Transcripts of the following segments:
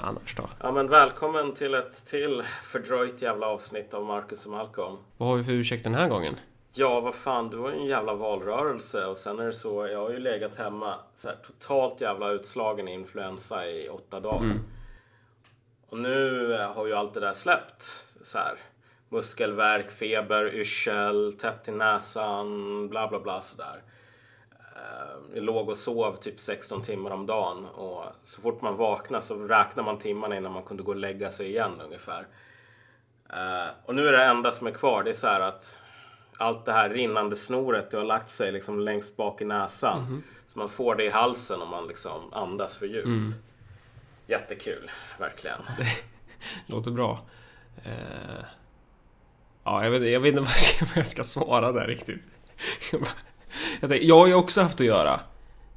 annars då? Ja men välkommen till ett till fördröjt jävla avsnitt av Marcus och Malcolm. Vad har vi för ursäkt den här gången? Ja, vad fan, du har ju en jävla valrörelse och sen är det så, jag har ju legat hemma så här, totalt jävla utslagen i influensa i åtta dagar. Mm. Och nu eh, har ju allt det där släppt. Så här, muskelvärk, feber, yrsel, täppt i näsan, bla bla bla sådär. Eh, Jag låg och sov typ 16 timmar om dagen och så fort man vaknar så räknar man timmarna innan man kunde gå och lägga sig igen ungefär. Eh, och nu är det enda som är kvar, det är så här att allt det här rinnande snoret det har lagt sig liksom längst bak i näsan. Så man får det i halsen om man liksom andas för djupt. Jättekul, verkligen. Låter bra. Eh, ja, jag vet, jag vet inte vad jag ska svara där riktigt. Jag bara- Jag, har ju också haft att göra.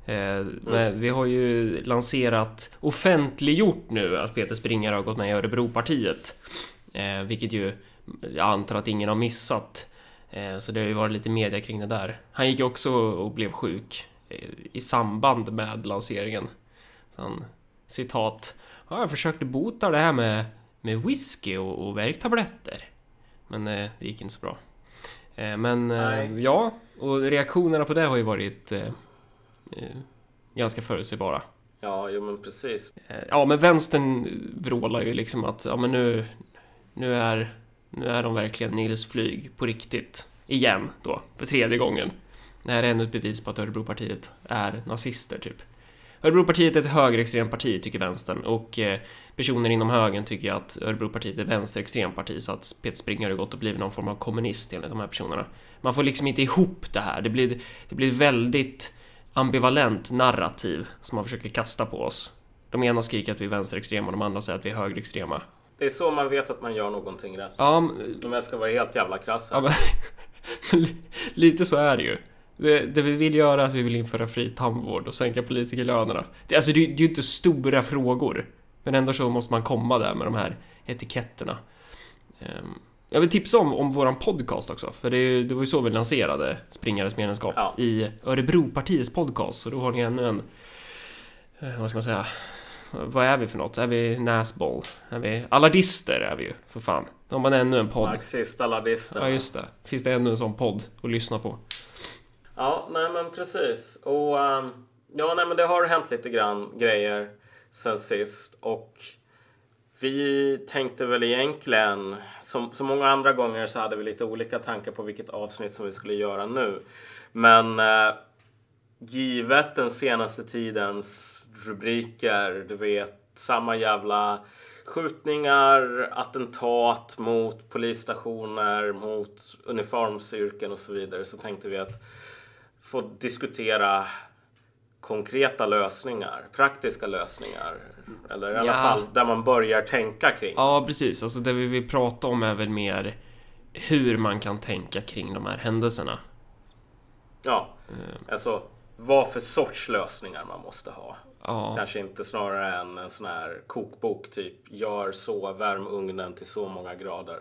Eh, men vi har ju lanserat, offentliggjort nu att Peter Springare har gått med i Örebropartiet. Eh, vilket ju jag antar att ingen har missat. Eh, så det har ju varit lite media kring det där. Han gick ju också och blev sjuk eh, i samband med lanseringen. Så han, citat. Ja, jag försökte bota det här med, med whisky och, och värktabletter. Men eh, det gick inte så bra. Eh, men eh, Nej. ja, och reaktionerna på det har ju varit eh, eh, ganska förutsägbara. Ja, jo men precis. Ja, men vänstern vrålar ju liksom att ja, men nu, nu, är, nu är de verkligen Nils Flyg på riktigt. Igen då, för tredje gången. Det här är ännu ett bevis på att Örebropartiet är nazister, typ. Örebropartiet är ett högerextremt parti, tycker vänstern. Och eh, personer inom högern tycker att Örebropartiet är ett vänsterextremt parti, så att Peter Springare har gått och blivit någon form av kommunist enligt de här personerna. Man får liksom inte ihop det här. Det blir, det blir väldigt ambivalent narrativ som man försöker kasta på oss. De ena skriker att vi är vänsterextrema och de andra säger att vi är högerextrema. Det är så man vet att man gör någonting rätt. Ja, men- Om jag ska vara helt jävla krass ja men, lite så är det ju. Det, det vi vill göra är att vi vill införa fri tandvård och sänka politikerlönerna. Det, alltså, det, det är ju inte stora frågor. Men ändå så måste man komma där med de här etiketterna. Ehm, Jag vill tipsa om, om våran podcast också, för det, det var ju så vi lanserade Springares medlemskap Ja. i Örebropartiets podcast, så då har ni ännu en... eh, Vad ska man säga? Vad är vi för något? Är vi näsboll? Är vi... Alardister är vi ju, för fan. Då har man ännu en podd. Marxista, laddister. Ja, just det. Finns det ännu en sån podd att lyssna på? Ja, nej men precis. Och um, ja, nej men det har hänt lite grann grejer sen sist och vi tänkte väl egentligen, som så många andra gånger så hade vi lite olika tankar på vilket avsnitt som vi skulle göra nu. Men eh, givet den senaste tidens rubriker, du vet, samma jävla skjutningar, attentat mot polisstationer, mot uniformsyrken och så vidare så tänkte vi att få diskutera konkreta lösningar, praktiska lösningar. Eller i alla Ja. fall där man börjar tänka kring. Ja, precis. Alltså det vi vill prata om är väl mer hur man kan tänka kring de här händelserna. Ja, alltså vad för sorts lösningar man måste ha. Ja, Kanske inte snarare än en sån här kokbok typ gör så, värm ugnen till så många grader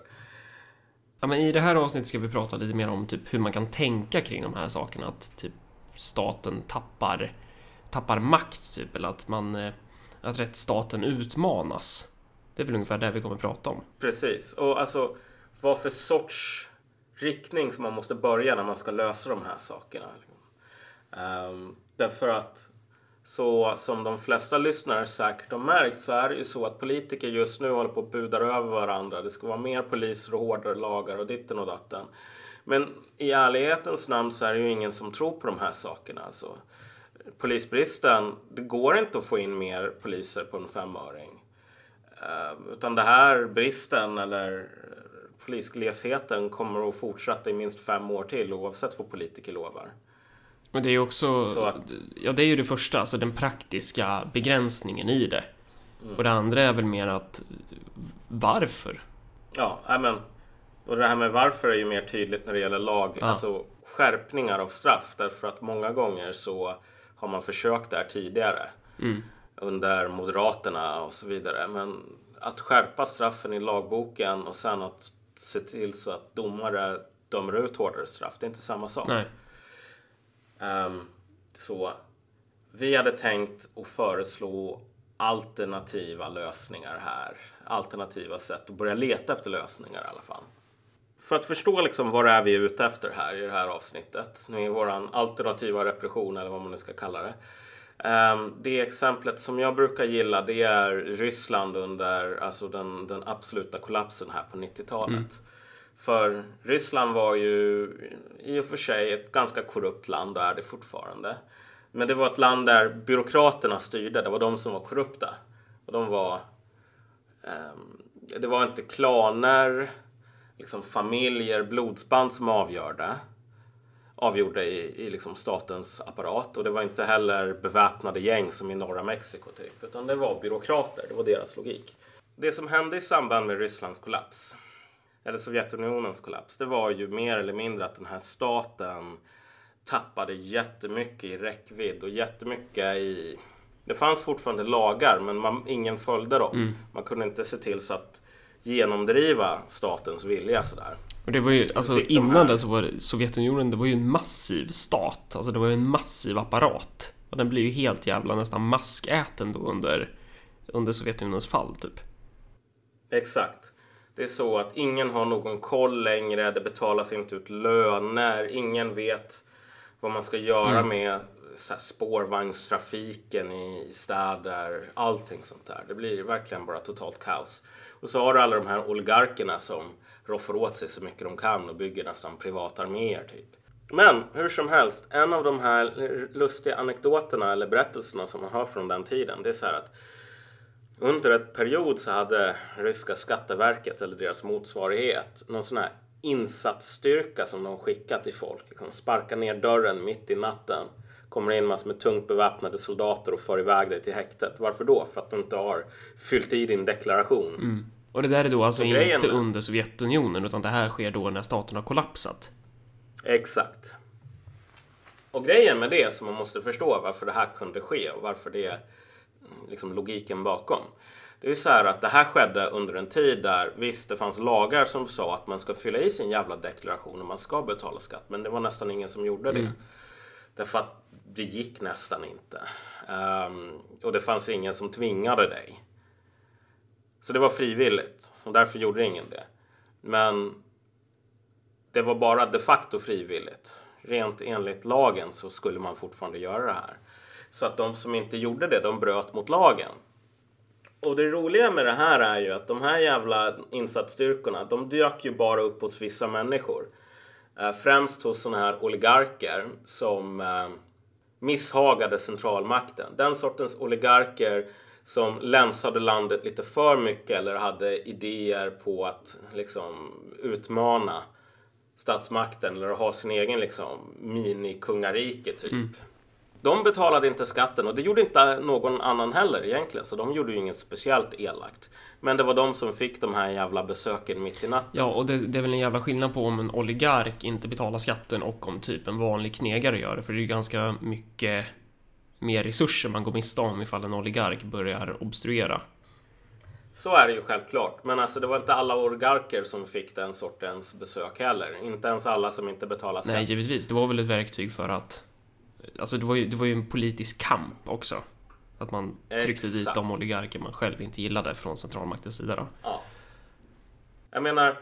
ja men i det här avsnittet ska vi prata lite mer om typ hur man kan tänka kring de här sakerna. Att typ staten tappar, tappar makt, typ. Eller att man... Eh, att rättsstaten utmanas. Det är väl ungefär det vi kommer prata om. Precis, och alltså vad för sorts riktning som man måste börja när man ska lösa de här sakerna. Um, därför att så som de flesta lyssnare säkert har märkt så är det ju så att politiker just nu håller på att budar över varandra. Det ska vara mer poliser och hårdare lagar och ditten och datten. Men i ärlighetens namn så är det ju ingen som tror på de här sakerna. Alltså, polisbristen, det går inte att få in mer poliser på en femöring. Ehm, utan det här bristen eller polisglesheten kommer att fortsätta i minst fem år till oavsett vad politiker lovar. Men det är ju också... Så att- Ja, det är ju det första, alltså den praktiska begränsningen i det. Och det andra är väl mer att... Varför? Ja, men. Och det här med varför är ju mer tydligt när det gäller lag, Ja. alltså skärpningar av straff. Därför att många gånger så har man försökt där tidigare. Mm. Under Moderaterna och så vidare. Men att skärpa straffen i lagboken och sen att se till så att domare dömer ut hårdare straff, det är inte samma sak. Nej. Um, så vi hade tänkt att föreslå alternativa lösningar här. Alternativa sätt att börja leta efter lösningar i alla fall. För att förstå liksom vad det är vi är ute efter här i det här avsnittet. Nu är våran alternativa repression eller vad man nu ska kalla det. Um, det exemplet som jag brukar gilla det är Ryssland under alltså den, den absoluta kollapsen här på 90-talet. Mm. För Ryssland var ju i och för sig ett ganska korrupt land och är det fortfarande. Men det var ett land där byråkraterna styrde. Det var de som var korrupta. Och de var... Um, det var inte klaner, liksom familjer, blodsband som avgjorde avgjorde i, i liksom statens apparat och det var inte heller beväpnade gäng som i norra Mexiko typ, utan det var byråkrater, det var deras logik. Det som hände i samband med Rysslands kollaps, eller Sovjetunionens kollaps, det var ju mer eller mindre att den här staten tappade jättemycket i räckvidd och jättemycket i... Det fanns fortfarande lagar men man, ingen följde dem. Mm. Man kunde inte se till så att genomdriva statens vilja sådär. Och det var ju, alltså innan det så var det, Sovjetunionen, det var ju en massiv stat. Alltså det var ju en massiv apparat. Och den blev ju helt jävla nästan maskäten då under, under Sovjetunionens fall typ. Exakt. Det är så att ingen har någon koll längre, det betalas inte ut löner, ingen vet vad man ska göra mm. med så här, spårvagnstrafiken i städer, allting sånt där. Det blir verkligen bara totalt kaos. Och så har du alla de här oligarkerna som roffar åt sig så mycket de kan och bygger nästan privatarméer typ. Men hur som helst, en av de här lustiga anekdoterna eller berättelserna som man hör från den tiden, det är så här att under ett period så hade ryska skatteverket eller deras motsvarighet någon sån här insatsstyrka som de skickat till folk. Liksom sparkar ner dörren mitt i natten, kommer in massor med tungt beväpnade soldater och för iväg dig till häktet. Varför då? För att du inte har fyllt i din deklaration. Mm. Och det där är då alltså inte under Sovjetunionen utan det här sker då när staten har kollapsat. Exakt. Och grejen med det som man måste förstå varför det här kunde ske och varför det liksom logiken bakom. Det är så här att det här skedde under en tid där visst, det fanns lagar som sa att man ska fylla i sin jävla deklaration och man ska betala skatt. Men det var nästan ingen som gjorde det. Mm. Därför att det gick nästan inte. Um, och det fanns ingen som tvingade dig. Så det var frivilligt och därför gjorde ingen det. Men det var bara de facto frivilligt. Rent enligt lagen så skulle man fortfarande göra det här. Så att de som inte gjorde det, de bröt mot lagen. Och det roliga med det här är ju att de här jävla insatsstyrkorna, de dök ju bara upp hos vissa människor. Eh, främst hos sådana här oligarker som eh, misshagade centralmakten. Den sortens oligarker som länsade landet lite för mycket eller hade idéer på att liksom utmana statsmakten eller ha sin egen liksom mini-kungarike typ. Mm. De betalade inte skatten och det gjorde inte någon annan heller egentligen så de gjorde ju inget speciellt elakt. Men det var de som fick de här jävla besöken mitt i natten. Ja, och det, det, är väl en jävla skillnad på om en oligark inte betalar skatten och om typ en vanlig knegare gör det. För det är ju ganska mycket mer resurser man går miste om ifall en oligark börjar obstruera. Så är det ju självklart. Men alltså det var inte alla oligarker som fick den sortens besök heller. Inte ens alla som inte betalar skatt. Nej, givetvis. Det var väl ett verktyg för att... Alltså det var ju, det var ju en politisk kamp också. Att man tryckte Exakt. dit de oligarker man själv inte gillade från centralmaktens sida då. Ja. Jag menar,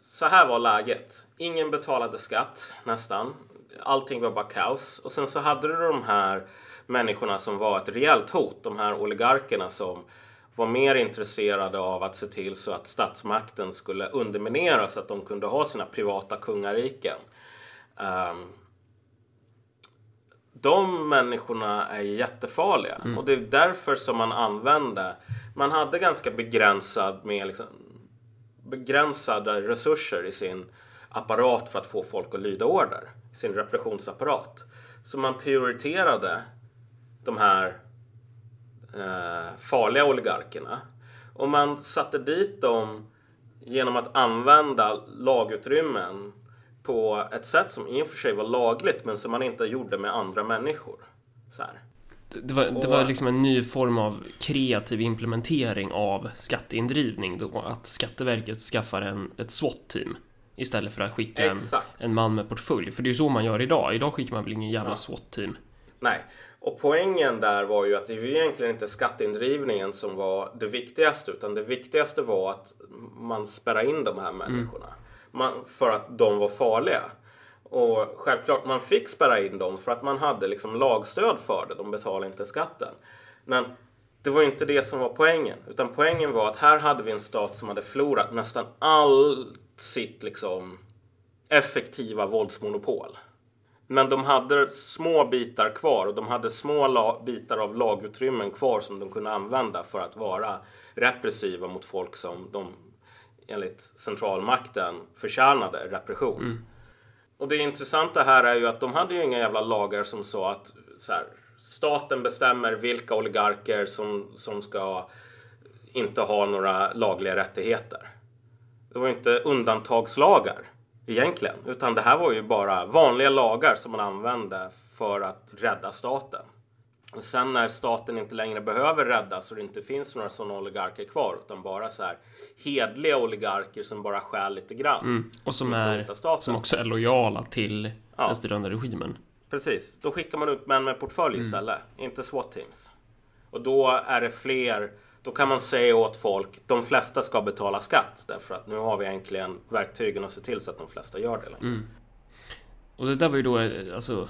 så här var läget. Ingen betalade skatt, nästan. Allting var bara kaos. Och sen så hade du de här människorna som var ett rejält hot. De här oligarkerna som var mer intresserade av att se till så att statsmakten skulle undermineras så att de kunde ha sina privata kungariken. Um, de människorna är jättefarliga mm. och det är därför som man använde, man hade ganska begränsad med liksom, begränsade resurser i sin apparat för att få folk att lyda order, sin repressionsapparat. Så man prioriterade de här eh, farliga oligarkerna. Och man satte dit dem genom att använda lagutrymmen på ett sätt som i och för sig var lagligt men som man inte gjorde med andra människor. Så här. Det var, det var liksom en ny form av kreativ implementering av skatteindrivning då att Skatteverket skaffar en, ett SWAT-team istället för att skicka en, en, man med portfölj. För det är ju så man gör idag. Idag skickar man väl ingen jävla ja. SWAT-team. Nej, Och poängen där var ju att det var egentligen inte skatteindrivningen som var det viktigaste utan det viktigaste var att man spärrade in de här människorna. Man, för att de var farliga. Och självklart, man fick spärra in dem för att man hade liksom lagstöd för det. De betalade inte skatten. Men det var inte det som var poängen. Utan poängen var att här hade vi en stat som hade förlorat nästan allt sitt liksom effektiva våldsmonopol. Men de hade små bitar kvar och de hade små bitar av lagutrymmen kvar som de kunde använda för att vara repressiva mot folk som de enligt centralmakten förtjänade repression. Och det intressanta här är ju att de hade ju inga jävla lagar som sa att så här, staten bestämmer vilka oligarker som, som ska inte ha några lagliga rättigheter. Det var ju inte undantagslagar egentligen, utan det här var ju bara vanliga lagar som man använde för att rädda staten. Sen när staten inte längre behöver räddas och det inte finns några sådana oligarker kvar utan bara så här hedliga oligarker som bara stjäl lite grann. Och som, är, som också är lojala till Ja. den styrande regimen. Precis, då skickar man ut män med portfölj istället, inte SWAT-teams. Och då är det fler, då kan man säga åt folk, de flesta ska betala skatt därför att nu har vi äntligen verktygen att se till så att de flesta gör det. längre. Och det där var ju då eh, alltså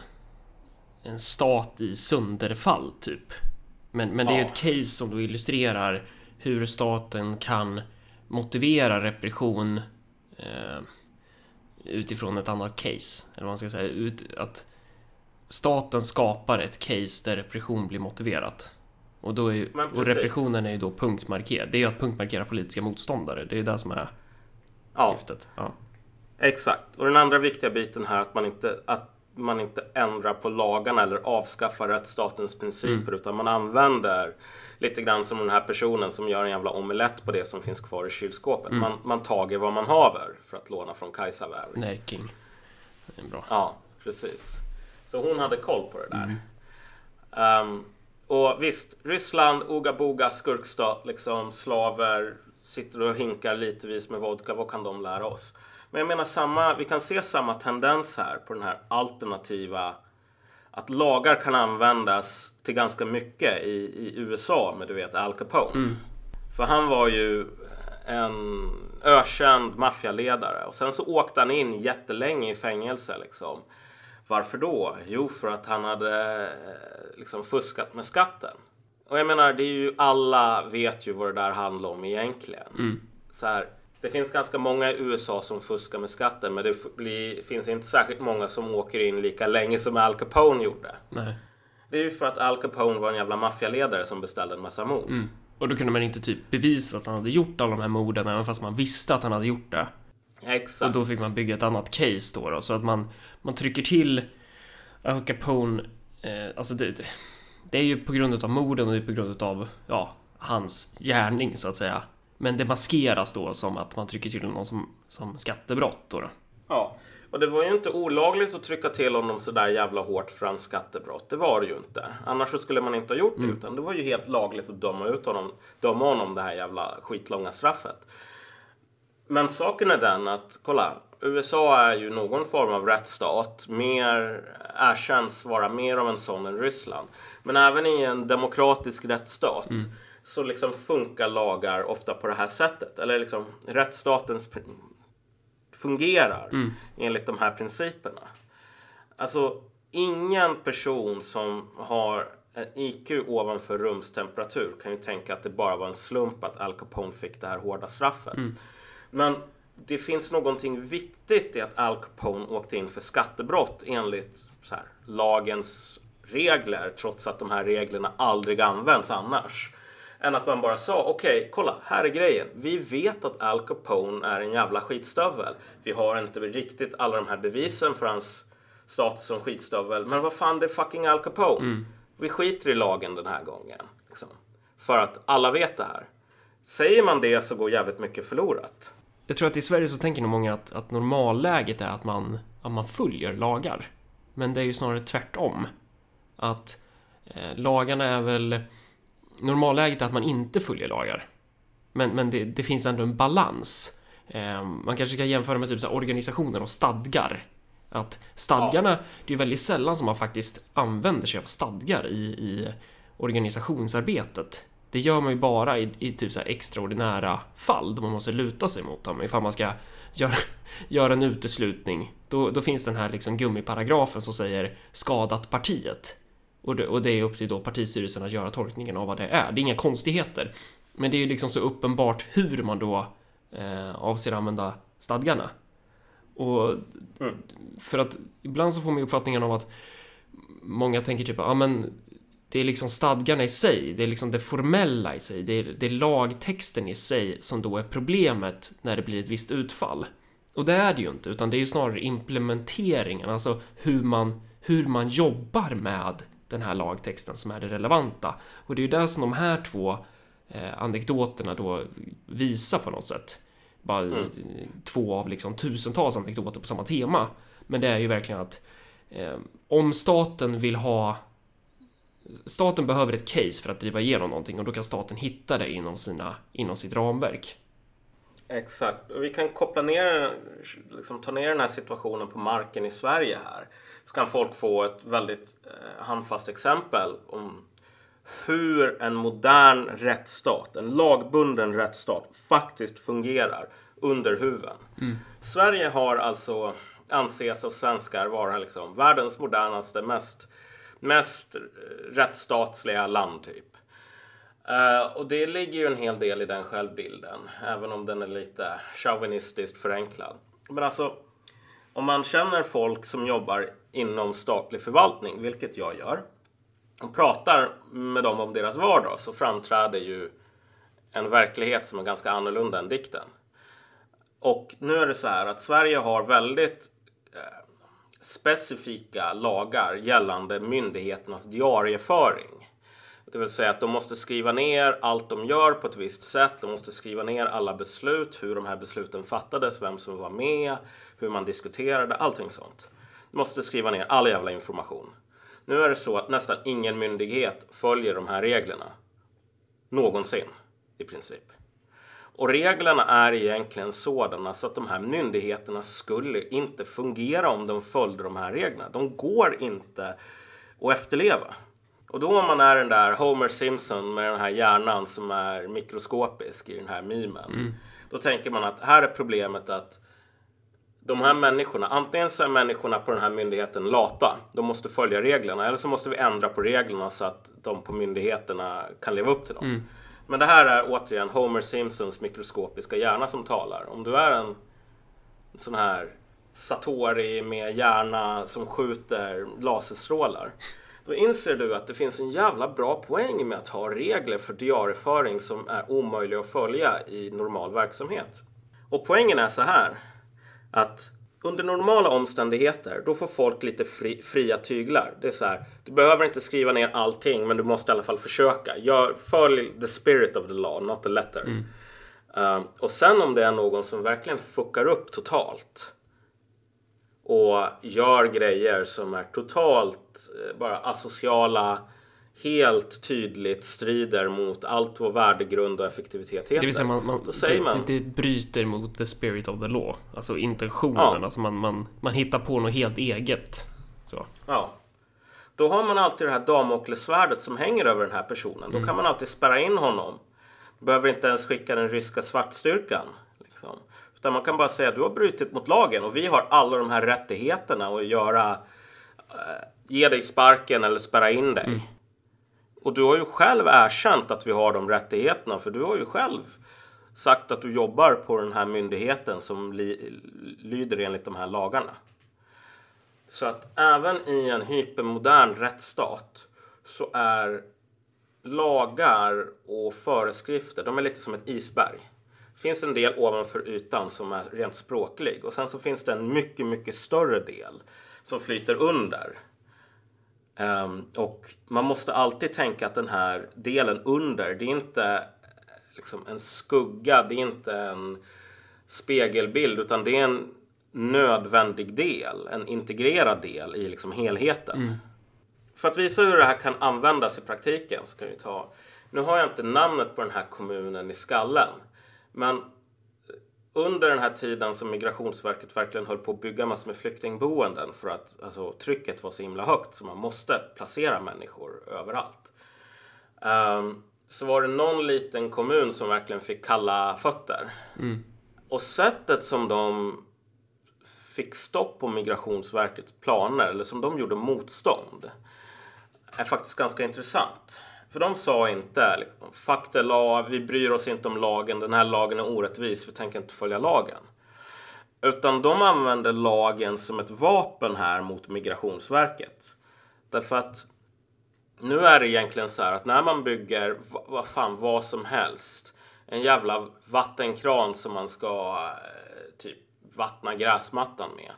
en stat i sönderfall typ. Men, men det är ju Ja. ett case som då illustrerar hur staten kan motivera repression eh, utifrån ett annat case. Eller vad man ska säga. Ut, att staten skapar ett case där repression blir motiverat. Och, då är, och repressionen är ju då punktmarkerad. Det är ju att punktmarkera politiska motståndare. Det är ju det som är Ja, syftet. Ja. exakt. Och den andra viktiga biten här att man inte, att man inte ändrar på lagarna eller avskaffar rättsstatens principer utan man använder lite grann som den här personen som gör en jävla omelett på det som finns kvar i kylskåpet. Man, man tager vad man haver för att låna från Kajsa Wäri. Närking. Det är bra. Ja, precis. Så hon hade koll på det där. Ehm, och visst, Ryssland, Oga Boga, skurkstat, liksom slaver, sitter och hinkar litevis med vodka. Vad kan de lära oss? Men jag menar, samma, vi kan se samma tendens här på den här alternativa att lagar kan användas till ganska mycket i, i USA med du vet Al Capone. För han var ju en ökänd maffialedare och sen så åkte han in jättelänge i fängelse liksom. Varför då? Jo, för att han hade eh, liksom fuskat med skatten. Och jag menar, det är ju alla vet ju vad det där handlar om egentligen. Så här, det finns ganska många i USA som fuskar med skatten, men det blir, finns inte särskilt många som åker in lika länge som Al Capone gjorde. Nej. Det är ju för att Al Capone var en jävla maffialedare som beställde en massa mord. Och då kunde man inte typ bevisa att han hade gjort alla de här morden även fast man visste att han hade gjort det. Och Exakt. då fick man bygga ett annat case då, då så att man, man trycker till Al Capone, eh, alltså det, det- det är ju på grund av morden och det är på grund av, ja, hans gärning så att säga. Men det maskeras då som att man trycker till honom som, som skattebrott då. då. Ja, och det var ju inte olagligt att trycka till honom sådär jävla hårt för hans skattebrott. Det var det ju inte. Annars så skulle man inte ha gjort det. Utan det var ju helt lagligt att döma ut honom, döma honom det här jävla skitlånga straffet. Men saken är den att, kolla. USA är ju någon form av rättsstat. Mer erkänns vara mer av en sån än Ryssland. Men även i en demokratisk rättsstat så liksom funkar lagar ofta på det här sättet. Eller liksom rättsstatens fungerar enligt de här principerna. Alltså, ingen person som har en IQ ovanför rumstemperatur kan ju tänka att det bara var en slump att Al Capone fick det här hårda straffet. Men det finns någonting viktigt i att Al Capone åkte in för skattebrott enligt här, lagens regler, trots att de här reglerna aldrig används annars. Än att man bara sa, okej, kolla, här är grejen. Vi vet att Al Capone är en jävla skitstövel. Vi har inte riktigt alla de här bevisen för hans status som skitstövel. Men vad fan, det är fucking Al Capone. Vi skiter i lagen den här gången. Liksom. För att alla vet det här. Säger man det så går jävligt mycket förlorat. Jag tror att i Sverige så tänker nog många att, att normalläget är att man, att man följer lagar. Men det är ju snarare tvärtom. Att eh, lagarna är väl... Normalläget är att man inte följer lagar. Men, men det, det finns ändå en balans. Eh, man kanske ska jämföra med typ så organisationer och stadgar. Att stadgarna, ja. det är väldigt sällan som man faktiskt använder sig av stadgar i, i organisationsarbetet. Det gör man ju bara i, i typ så extraordinära fall då man måste luta sig mot dem. Ifall man ska göra, göra en uteslutning, då, då finns den här liksom gummiparagrafen som säger skadat partiet. Och det, och det är upp till då partistyrelsen att göra tolkningen av vad det är. Det är inga konstigheter. Men det är ju liksom så uppenbart hur man då eh, avser att använda stadgarna. Och mm. för att ibland så får man uppfattningen av att många tänker typ, ja ah, men det är liksom stadgarna i sig, det är liksom det formella i sig, det är, det är lagtexten i sig som då är problemet när det blir ett visst utfall. Och det är det ju inte, utan det är ju snarare implementeringen, alltså hur man, hur man jobbar med den här lagtexten som är det relevanta. Och det är ju det som de här två eh, anekdoterna då visar på något sätt. Bara mm. två av liksom tusentals anekdoter på samma tema. Men det är ju verkligen att eh, om staten vill ha Staten behöver ett case för att driva igenom någonting och då kan staten hitta det inom, sina, inom sitt ramverk. Exakt, och vi kan koppla ner, liksom ta ner den här situationen på marken i Sverige här. Så kan folk få ett väldigt eh, handfast exempel om hur en modern rättsstat, en lagbunden rättsstat, faktiskt fungerar under huven. Mm. Sverige har alltså, anses av svenskar vara liksom världens modernaste, mest, mest rättsstatliga land typ. Uh, och det ligger ju en hel del i den självbilden, även om den är lite chauvinistiskt förenklad. Men alltså, om man känner folk som jobbar inom statlig förvaltning, vilket jag gör, och pratar med dem om deras vardag så framträder ju en verklighet som är ganska annorlunda än dikten. Och nu är det så här att Sverige har väldigt eh, specifika lagar gällande myndigheternas diarieföring. Det vill säga att de måste skriva ner allt de gör på ett visst sätt. De måste skriva ner alla beslut, hur de här besluten fattades, vem som var med, hur man diskuterade, allting sånt. Måste skriva ner all jävla information. Nu är det så att nästan ingen myndighet följer de här reglerna. Någonsin, i princip. Och reglerna är egentligen sådana så att de här myndigheterna skulle inte fungera om de följde de här reglerna. De går inte att efterleva. Och då om man är den där Homer Simpson med den här hjärnan som är mikroskopisk i den här memen. Mm. Då tänker man att här är problemet att de här människorna, antingen så är människorna på den här myndigheten lata, de måste följa reglerna, eller så måste vi ändra på reglerna så att de på myndigheterna kan leva upp till dem. Mm. Men det här är återigen Homer Simpsons mikroskopiska hjärna som talar. Om du är en sån här Satori med hjärna som skjuter laserstrålar. Då inser du att det finns en jävla bra poäng med att ha regler för diarieföring som är omöjliga att följa i normal verksamhet. Och poängen är så här att under normala omständigheter då får folk lite fri, fria tyglar. Det är så här, du behöver inte skriva ner allting men du måste i alla fall försöka. Gör, följ the spirit of the law, not the letter. Mm. Uh, och sen om det är någon som verkligen fuckar upp totalt och gör grejer som är totalt uh, bara asociala helt tydligt strider mot allt vad värdegrund och effektivitet heter. Det vill säga man, man, det, man det, det, bryter mot the spirit of the law. Alltså intentionen. Ja. Alltså man, man, man hittar på något helt eget. Så. Ja. Då har man alltid det här damoklessvärdet som hänger över den här personen. Då mm. kan man alltid spärra in honom. Behöver inte ens skicka den ryska svartstyrkan. Liksom. Utan man kan bara säga att du har brutit mot lagen och vi har alla de här rättigheterna att göra äh, ge dig sparken eller spärra in dig. Mm. Och du har ju själv erkänt att vi har de rättigheterna för du har ju själv sagt att du jobbar på den här myndigheten som li, lyder enligt de här lagarna. Så att även i en hypermodern rättsstat så är lagar och föreskrifter, de är lite som ett isberg. Det finns en del ovanför ytan som är rent språklig och sen så finns det en mycket, mycket större del som flyter under Um, och man måste alltid tänka att den här delen under, det är inte liksom en skugga, det är inte en spegelbild utan det är en nödvändig del, en integrerad del i liksom helheten. Mm. För att visa hur det här kan användas i praktiken så kan vi ta, nu har jag inte namnet på den här kommunen i skallen, men under den här tiden som Migrationsverket verkligen höll på att bygga massor med flyktingboenden för att alltså, trycket var så himla högt så man måste placera människor överallt. Um, så var det någon liten kommun som verkligen fick kalla fötter. Mm. Och sättet som de fick stopp på Migrationsverkets planer, eller som de gjorde motstånd, är faktiskt ganska intressant. För de sa inte liksom, fuck the law, vi bryr oss inte om lagen, den här lagen är orättvis, vi tänker inte följa lagen. Utan de använde lagen som ett vapen här mot Migrationsverket. Därför att nu är det egentligen så här att när man bygger vad fan vad som helst, en jävla vattenkran som man ska eh, typ vattna gräsmattan med.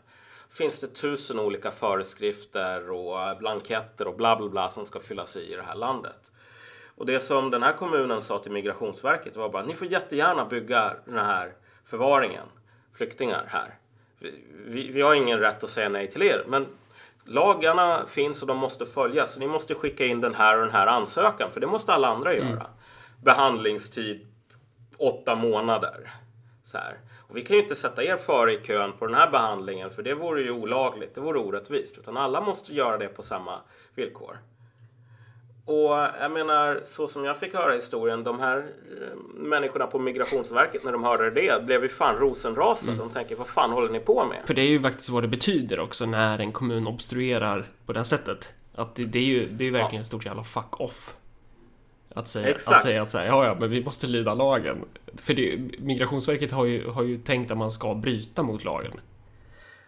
Finns det tusen olika föreskrifter och blanketter och bla bla bla som ska fyllas i i det här landet. Och det som den här kommunen sa till Migrationsverket var bara ni får jättegärna bygga den här förvaringen, flyktingar här. Vi, vi, vi har ingen rätt att säga nej till er, men lagarna finns och de måste följas. Så ni måste skicka in den här och den här ansökan, för det måste alla andra göra. Mm. Behandlingstid åtta månader. Så här. Och vi kan ju inte sätta er före i kön på den här behandlingen, för det vore ju olagligt, det vore orättvist. Utan alla måste göra det på samma villkor. Och jag menar, så som jag fick höra historien, de här eh, människorna på Migrationsverket när de hörde det blev ju fan rosenrasade. Mm. De tänker, vad fan håller ni på med? För det är ju faktiskt vad det betyder också när en kommun obstruerar på det här sättet. Att det, det är ju det är verkligen ja. ett stort jävla fuck off. Att säga, att säga att säga, ja, ja, men vi måste lyda lagen. För det, Migrationsverket har ju, har ju tänkt att man ska bryta mot lagen.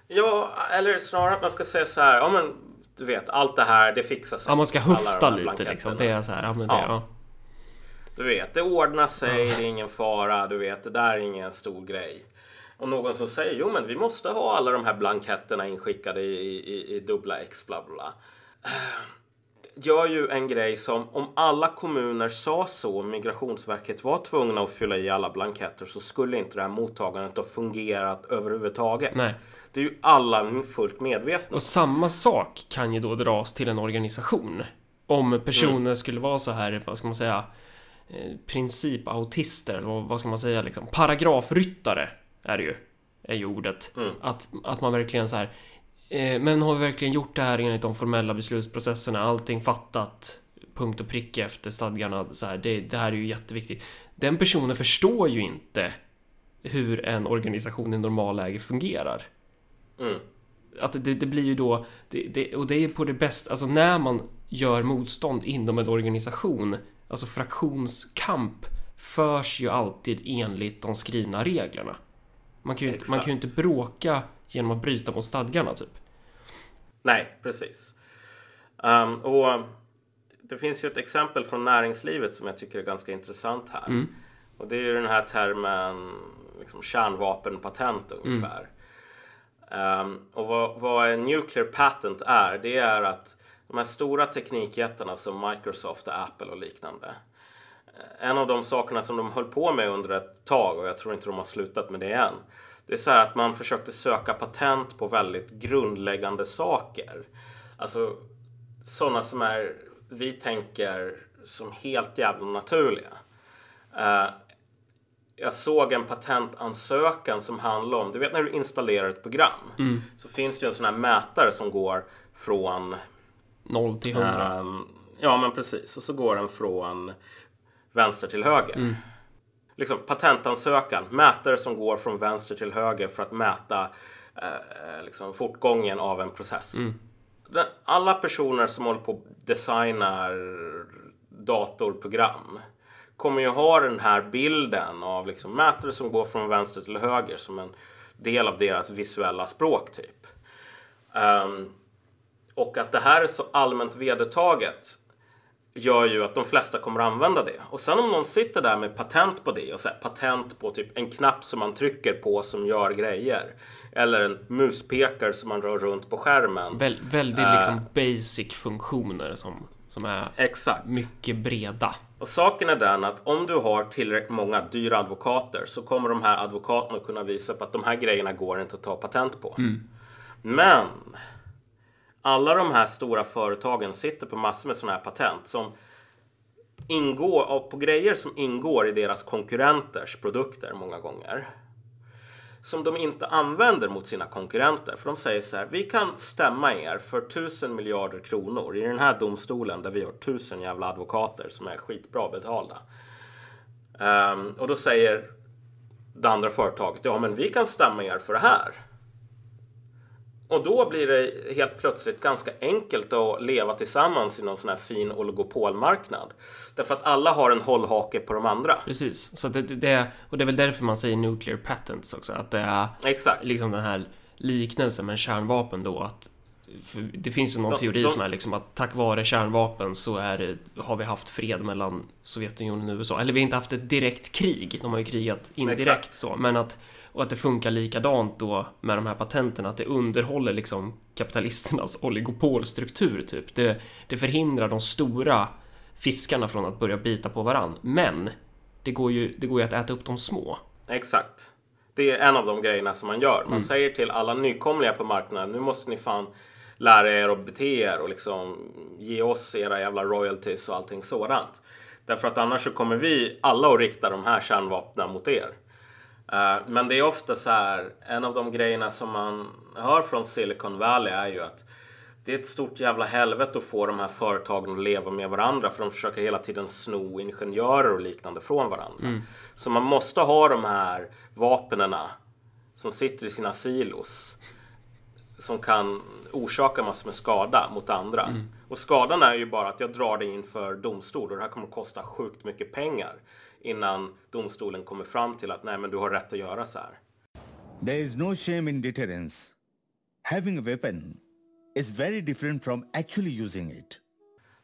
Ja, eller snarare att man ska säga så här, ja men du vet, allt det här, det fixar sig. Ja, man ska höfta lite liksom. Det är så här, ja men det, ja. ja. Du vet, det ordnar sig, det är ingen fara, du vet, det där är ingen stor grej. Och någon som säger, jo men vi måste ha alla de här blanketterna inskickade i, i, i dubbla X, bla bla. Gör ju en grej som om alla kommuner sa så, Migrationsverket var tvungna att fylla i alla blanketter så skulle inte det här mottagandet ha fungerat överhuvudtaget. Nej. Det är ju alla fullt medvetna Och samma sak kan ju då dras till en organisation. Om personer mm. skulle vara så här, vad ska man säga, eh, principautister, vad ska man säga liksom, paragrafryttare är det ju, är ju ordet. Mm. Att, att man verkligen så här, men har vi verkligen gjort det här enligt de formella beslutsprocesserna, allting fattat, punkt och prick efter stadgarna, så här, det, det här är ju jätteviktigt. Den personen förstår ju inte hur en organisation i normalläge fungerar. Mm. Att det, det, blir ju då, det, det, och det är på det bästa, alltså när man gör motstånd inom en organisation, alltså fraktionskamp förs ju alltid enligt de skrivna reglerna. Man kan ju, man kan ju inte bråka genom att bryta mot stadgarna typ. Nej, precis. Um, och det finns ju ett exempel från näringslivet som jag tycker är ganska intressant här. Mm. Och det är ju den här termen liksom kärnvapenpatent ungefär. Mm. Um, och vad, vad en nuclear patent är, det är att de här stora teknikjättarna som Microsoft, Apple och liknande. Eh, en av de sakerna som de höll på med under ett tag, och jag tror inte de har slutat med det än. Det är så här att man försökte söka patent på väldigt grundläggande saker. Alltså sådana som är, vi tänker som helt jävla naturliga. Uh, jag såg en patentansökan som handlar om, du vet när du installerar ett program mm. så finns det ju en sån här mätare som går från 0 till 100. Um, ja men precis, och så går den från vänster till höger. Mm. Liksom patentansökan, mätare som går från vänster till höger för att mäta eh, liksom fortgången av en process. Mm. Alla personer som håller på och designar datorprogram kommer ju ha den här bilden av liksom mätare som går från vänster till höger som en del av deras visuella språk typ. Um, och att det här är så allmänt vedertaget gör ju att de flesta kommer att använda det. Och sen om någon sitter där med patent på det och säger patent på typ en knapp som man trycker på som gör grejer. Eller en muspekare som man rör runt på skärmen. Vä väldigt uh, liksom basic funktioner som, som är exakt. mycket breda. Och saken är den att om du har tillräckligt många dyra advokater så kommer de här advokaterna kunna visa upp att de här grejerna går inte att ta patent på. Mm. Men alla de här stora företagen sitter på massor med sådana här patent som ingår på grejer som ingår i deras konkurrenters produkter många gånger. som de inte använder mot sina konkurrenter. För de säger så här, vi kan stämma er för tusen miljarder kronor i den här domstolen där vi har tusen jävla advokater som är skitbra betalda. Um, och då säger det andra företaget, ja men vi kan stämma er för det här. Och då blir det helt plötsligt ganska enkelt att leva tillsammans i någon sån här fin oligopolmarknad. Därför att alla har en hållhake på de andra. Precis, så det, det, och det är väl därför man säger nuclear patents också. Att det är Exakt. liksom den här liknelsen med kärnvapen då. Att det finns ju någon de, teori de, som är liksom att tack vare kärnvapen så är det, har vi haft fred mellan Sovjetunionen och USA. Eller vi har inte haft ett direkt krig, de har ju krigat indirekt Exakt. så. Men att och att det funkar likadant då med de här patenterna, att det underhåller liksom kapitalisternas oligopolstruktur typ. Det, det förhindrar de stora fiskarna från att börja bita på varann. Men det går ju, det går ju att äta upp de små. Exakt. Det är en av de grejerna som man gör. Man mm. säger till alla nykomlingar på marknaden, nu måste ni fan lära er att bete er och liksom ge oss era jävla royalties och allting sådant. Därför att annars så kommer vi alla att rikta de här kärnvapnen mot er. Uh, men det är ofta så här, en av de grejerna som man hör från Silicon Valley är ju att det är ett stort jävla helvete att få de här företagen att leva med varandra för de försöker hela tiden sno ingenjörer och liknande från varandra. Mm. Så man måste ha de här vapnen som sitter i sina silos som kan orsaka massor med skada mot andra. Mm. Och skadan är ju bara att jag drar det inför domstol och det här kommer att kosta sjukt mycket pengar innan domstolen kommer fram till att nej men du har rätt att göra så här. There is no shame in deterrence. Having a weapon is very different from actually using it.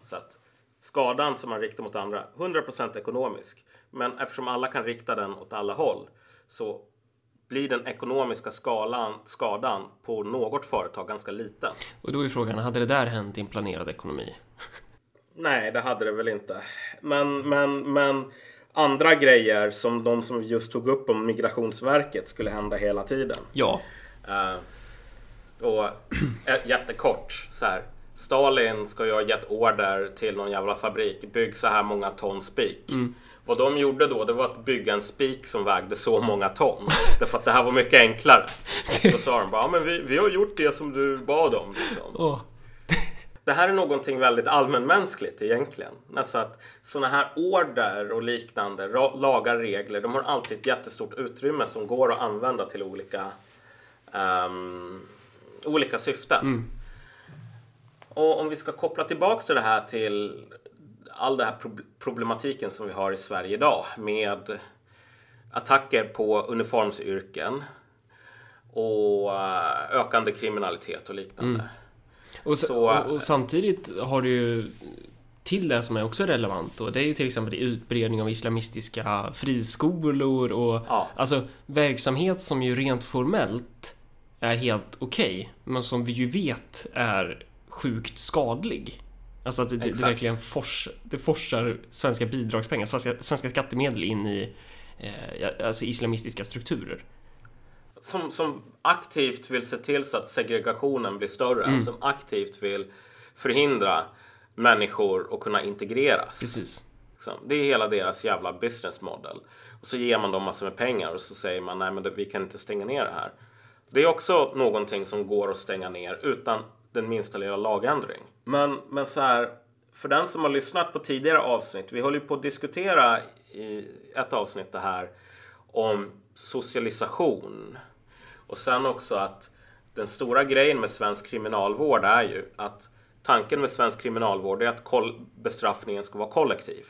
Så att skadan som man riktar mot andra, 100% ekonomisk. Men eftersom alla kan rikta den åt alla håll så blir den ekonomiska skalan, skadan på något företag ganska liten. Och då är frågan, hade det där hänt i en planerad ekonomi? Nej, det hade det väl inte. Men, men, men andra grejer som de som just tog upp om Migrationsverket skulle hända hela tiden. Ja. Uh, och jättekort så här. Stalin ska ju ha gett order till någon jävla fabrik. Bygg så här många ton spik. Mm. Vad de gjorde då, det var att bygga en spik som vägde så många ton. Därför att det här var mycket enklare. Då sa de bara, ja men vi, vi har gjort det som du bad om. Liksom. Oh. Det här är någonting väldigt allmänmänskligt egentligen. Alltså att sådana här order och liknande, lagar, regler, de har alltid ett jättestort utrymme som går att använda till olika, um, olika syften. Mm. Och om vi ska koppla tillbaks till det här till all den här problematiken som vi har i Sverige idag med attacker på uniformsyrken och eh, ökande kriminalitet och liknande. Mm. Och, så, och, och, samtidigt har du ju till det som är också relevant och det är ju till exempel utbredning av islamistiska friskolor och ja. alltså verksamhet som ju rent formellt är helt okej okay, men som vi ju vet är sjukt skadlig. Alltså att det, det, verkligen fors, det forsar svenska bidragspengar, svenska, svenska skattemedel in i eh, alltså islamistiska strukturer som, som aktivt vill se till så att segregationen blir större. Mm. Som aktivt vill förhindra människor att kunna integreras. Precis. Det är hela deras jävla business model. Och så ger man dem massor med pengar och så säger man nej men vi kan inte stänga ner det här. Det är också någonting som går att stänga ner utan den minsta lilla lagändring. Men, men så här, för den som har lyssnat på tidigare avsnitt, vi håller ju på att diskutera i ett avsnitt det här om socialisation och sen också att den stora grejen med svensk kriminalvård är ju att tanken med svensk kriminalvård är att bestraffningen ska vara kollektiv.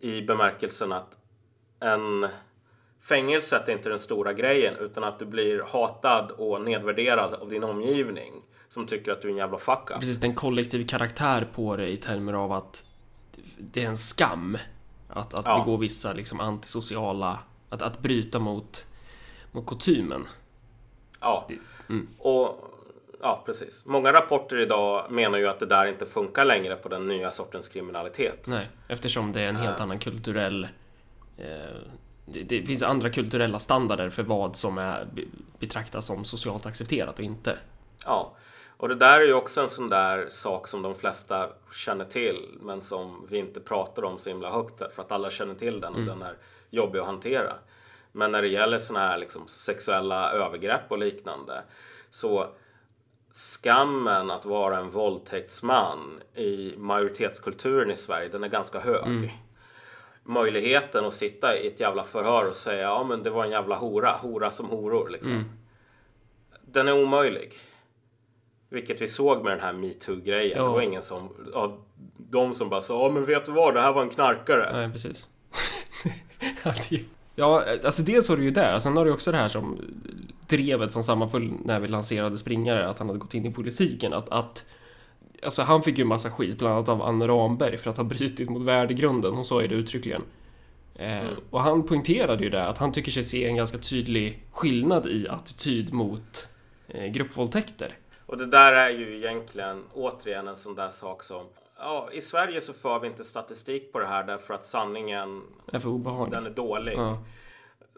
I bemärkelsen att en fängelset är inte den stora grejen utan att du blir hatad och nedvärderad av din omgivning som tycker att du är en jävla fuck up. Precis, en kollektiv karaktär på det i termer av att det är en skam att, att ja. begå vissa liksom antisociala, att, att bryta mot, mot kutymen. Ja, mm. och ja, precis. Många rapporter idag menar ju att det där inte funkar längre på den nya sortens kriminalitet. Nej, eftersom det är en helt uh. annan kulturell eh, det, det, finns andra kulturella standarder för vad som är betraktas som socialt accepterat och inte. Ja, och det där är ju också en sån där sak som de flesta känner till men som vi inte pratar om så himla högt för att alla känner till den och mm. den är jobbig att hantera. Men när det gäller sådana här liksom sexuella övergrepp och liknande så skammen att vara en våldtäktsman i majoritetskulturen i Sverige, den är ganska hög. Möjligheten att sitta i ett jävla förhör och säga ja men det var en jävla hora, hora som horor liksom. Den är omöjlig. Vilket vi såg med den här metoo-grejen. Ja. Det var ingen som, av de som bara sa ja men vet du vad, det här var en knarkare. Nej, precis. Ja, alltså dels har du ju det. Sen har du också det här som drevet som sammanföll när vi lanserade springare, att han hade gått in i politiken. Att, att alltså han fick ju massa skit, bland annat av Anne Ramberg, för att ha brutit mot värdegrunden. Hon sa ju det uttryckligen. Eh, Och han poängterade ju det, att han tycker sig se en ganska tydlig skillnad i attityd mot eh, gruppvåldtäkter. Och det där är ju egentligen återigen en sån där sak som Ja, i Sverige så för vi inte statistik på det här därför att sanningen är för obehagligt. den är dålig. Ja.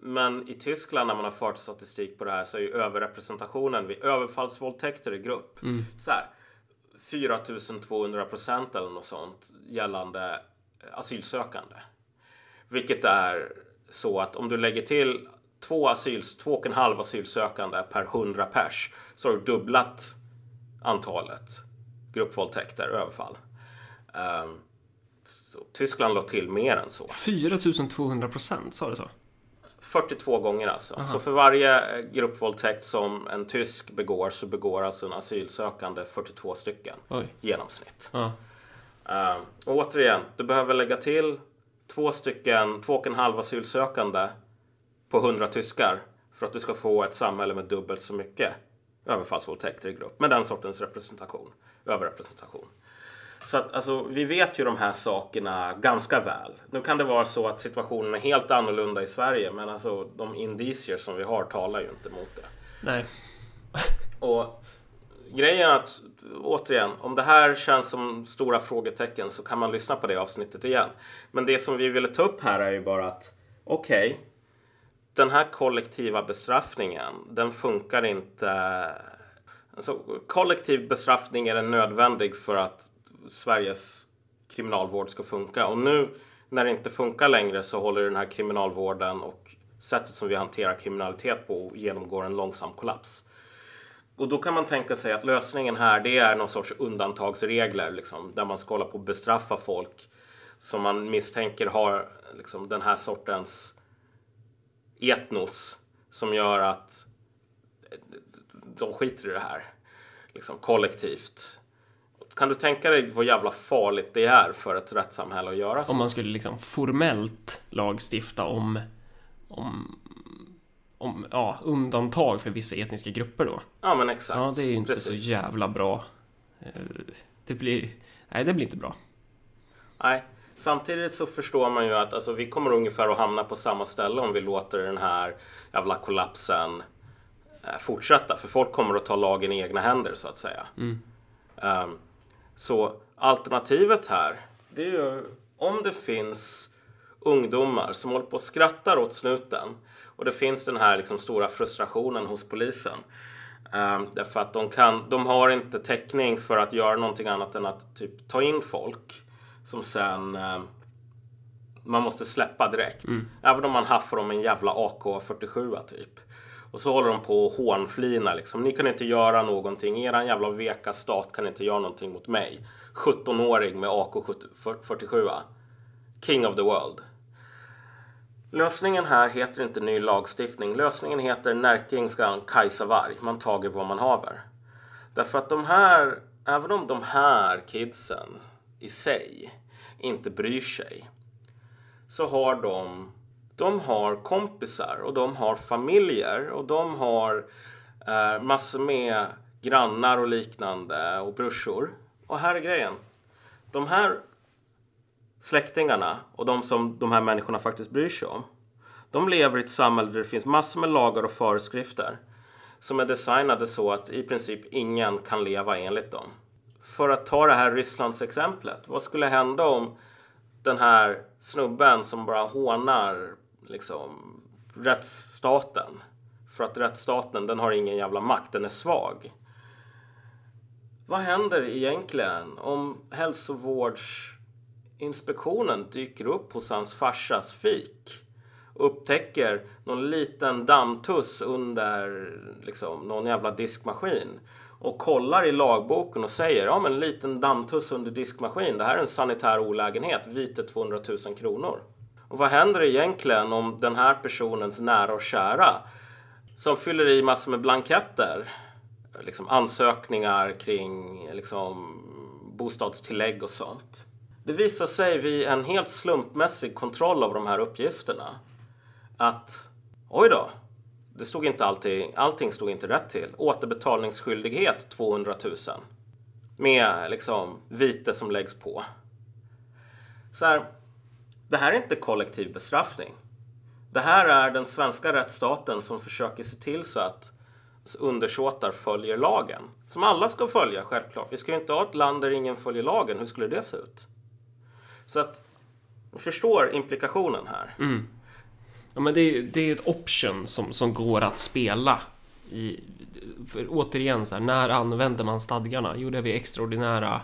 Men i Tyskland när man har fört statistik på det här så är ju överrepresentationen vid överfallsvåldtäkter i grupp så här 4200 procent eller något sånt gällande asylsökande. Vilket är så att om du lägger till två, asyl, två och en halv asylsökande per 100 pers så har du dubblat antalet gruppvåldtäkter, överfall. Så Tyskland låg till mer än så. 4200 procent, sa du så? 42 gånger alltså. Så för varje eh, gruppvåldtäkt som en tysk begår så begår alltså en asylsökande 42 stycken Oj. genomsnitt. Ja. Uh, och återigen, du behöver lägga till två stycken, två och en halv asylsökande på 100 tyskar för att du ska få ett samhälle med dubbelt så mycket överfallsvåldtäkter i grupp med den sortens representation, överrepresentation. Så att alltså, vi vet ju de här sakerna ganska väl. Nu kan det vara så att situationen är helt annorlunda i Sverige, men alltså de indicier som vi har talar ju inte mot det. Nej. Och grejen är att återigen, om det här känns som stora frågetecken så kan man lyssna på det avsnittet igen. Men det som vi ville ta upp här är ju bara att okej, den här kollektiva bestraffningen, den funkar inte. Alltså, kollektiv bestraffning är nödvändig för att Sveriges kriminalvård ska funka. Och nu när det inte funkar längre så håller den här kriminalvården och sättet som vi hanterar kriminalitet på genomgår en långsam kollaps. Och då kan man tänka sig att lösningen här det är någon sorts undantagsregler liksom, där man ska hålla på att bestraffa folk som man misstänker har liksom, den här sortens etnos som gör att de skiter i det här liksom, kollektivt. Kan du tänka dig vad jävla farligt det är för ett rättssamhälle att göra så? Om man skulle liksom formellt lagstifta om, om, om ja, undantag för vissa etniska grupper då. Ja men exakt. Ja, det är ju inte Precis. så jävla bra. Eh, Det blir... Nej, det blir inte bra. Nej, samtidigt så förstår man ju att alltså, vi kommer ungefär att hamna på samma ställe om vi låter den här jävla kollapsen eh, fortsätta. För folk kommer att ta lagen i egna händer så att säga. Ehm, så alternativet här, det är ju om det finns ungdomar som håller på och skrattar åt snuten och det finns den här liksom stora frustrationen hos polisen. Um, därför att de, kan, de har inte täckning för att göra någonting annat än att typ ta in folk som sen ehm, man måste släppa direkt. Även om man haffar dem en jävla AK47 typ. Och så håller de på och hånflina liksom. Ni kan inte göra någonting. Eran jävla veka stat kan inte göra någonting mot mig. 17-åring med AK47. King of the world. Lösningen här heter inte ny lagstiftning. Lösningen heter Närking ska Kajsa Varg. Man tager vad man haver. Därför att de här, även om de här kidsen i sig inte bryr sig så har de, de har kompisar och de har familjer och de har eh, massor med grannar och liknande och brorsor. Och här är grejen. De här släktingarna och de som de här människorna faktiskt bryr sig om. De lever i ett samhälle där det finns massor med lagar och föreskrifter som är designade så att i princip ingen kan leva enligt dem. För att ta det här Rysslands exemplet. Vad skulle hända om den här snubben som bara hånar liksom rättsstaten. För att rättsstaten den har ingen jävla makt, den är svag. Vad händer egentligen om hälsovårdsinspektionen dyker upp hos hans farsas fik upptäcker någon liten dammtuss under liksom, någon jävla diskmaskin och kollar i lagboken och säger ja men liten dammtuss under diskmaskin, det här är en sanitär olägenhet, vite 200 000 kronor. Och vad händer egentligen om den här personens nära och kära som fyller i massor med blanketter, liksom ansökningar kring liksom, bostadstillägg och sånt. Det visar sig vid en helt slumpmässig kontroll av de här uppgifterna att oj då, det stod inte allting, allting stod inte rätt till. Återbetalningsskyldighet 200 000 med liksom vite som läggs på. Så här, det här är inte kollektiv bestraffning. Det här är den svenska rättsstaten som försöker se till så att undersåtar följer lagen. Som alla ska följa självklart. Vi ska ju inte ha ett land där ingen följer lagen. Hur skulle det se ut? Så att, förstår implikationen här. Mm. Ja, men det är, det är ett option som, som går att spela. I, för återigen, så här, när använder man stadgarna? Jo, det är vid extraordinära...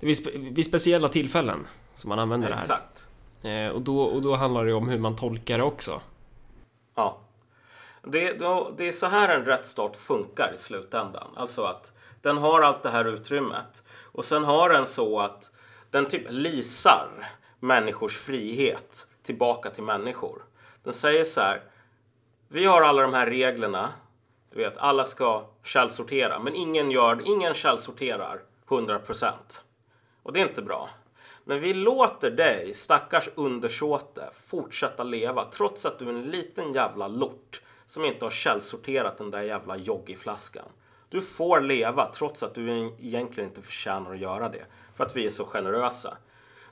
Det är vid, spe, vid speciella tillfällen som man använder Exakt. det här. Eh, Eh, och, då, och då handlar det om hur man tolkar det också. Ja. Det, då, det är så här en rättsstat funkar i slutändan. Alltså att den har allt det här utrymmet. Och sen har den så att den typ lisar människors frihet tillbaka till människor. Den säger så här. Vi har alla de här reglerna. Du vet, alla ska källsortera. Men ingen, gör, ingen källsorterar 100%. Och det är inte bra. Men vi låter dig, stackars undersåte, fortsätta leva trots att du är en liten jävla lort som inte har källsorterat den där jävla joggiflaskan. Du får leva trots att du egentligen inte förtjänar att göra det. För att vi är så generösa.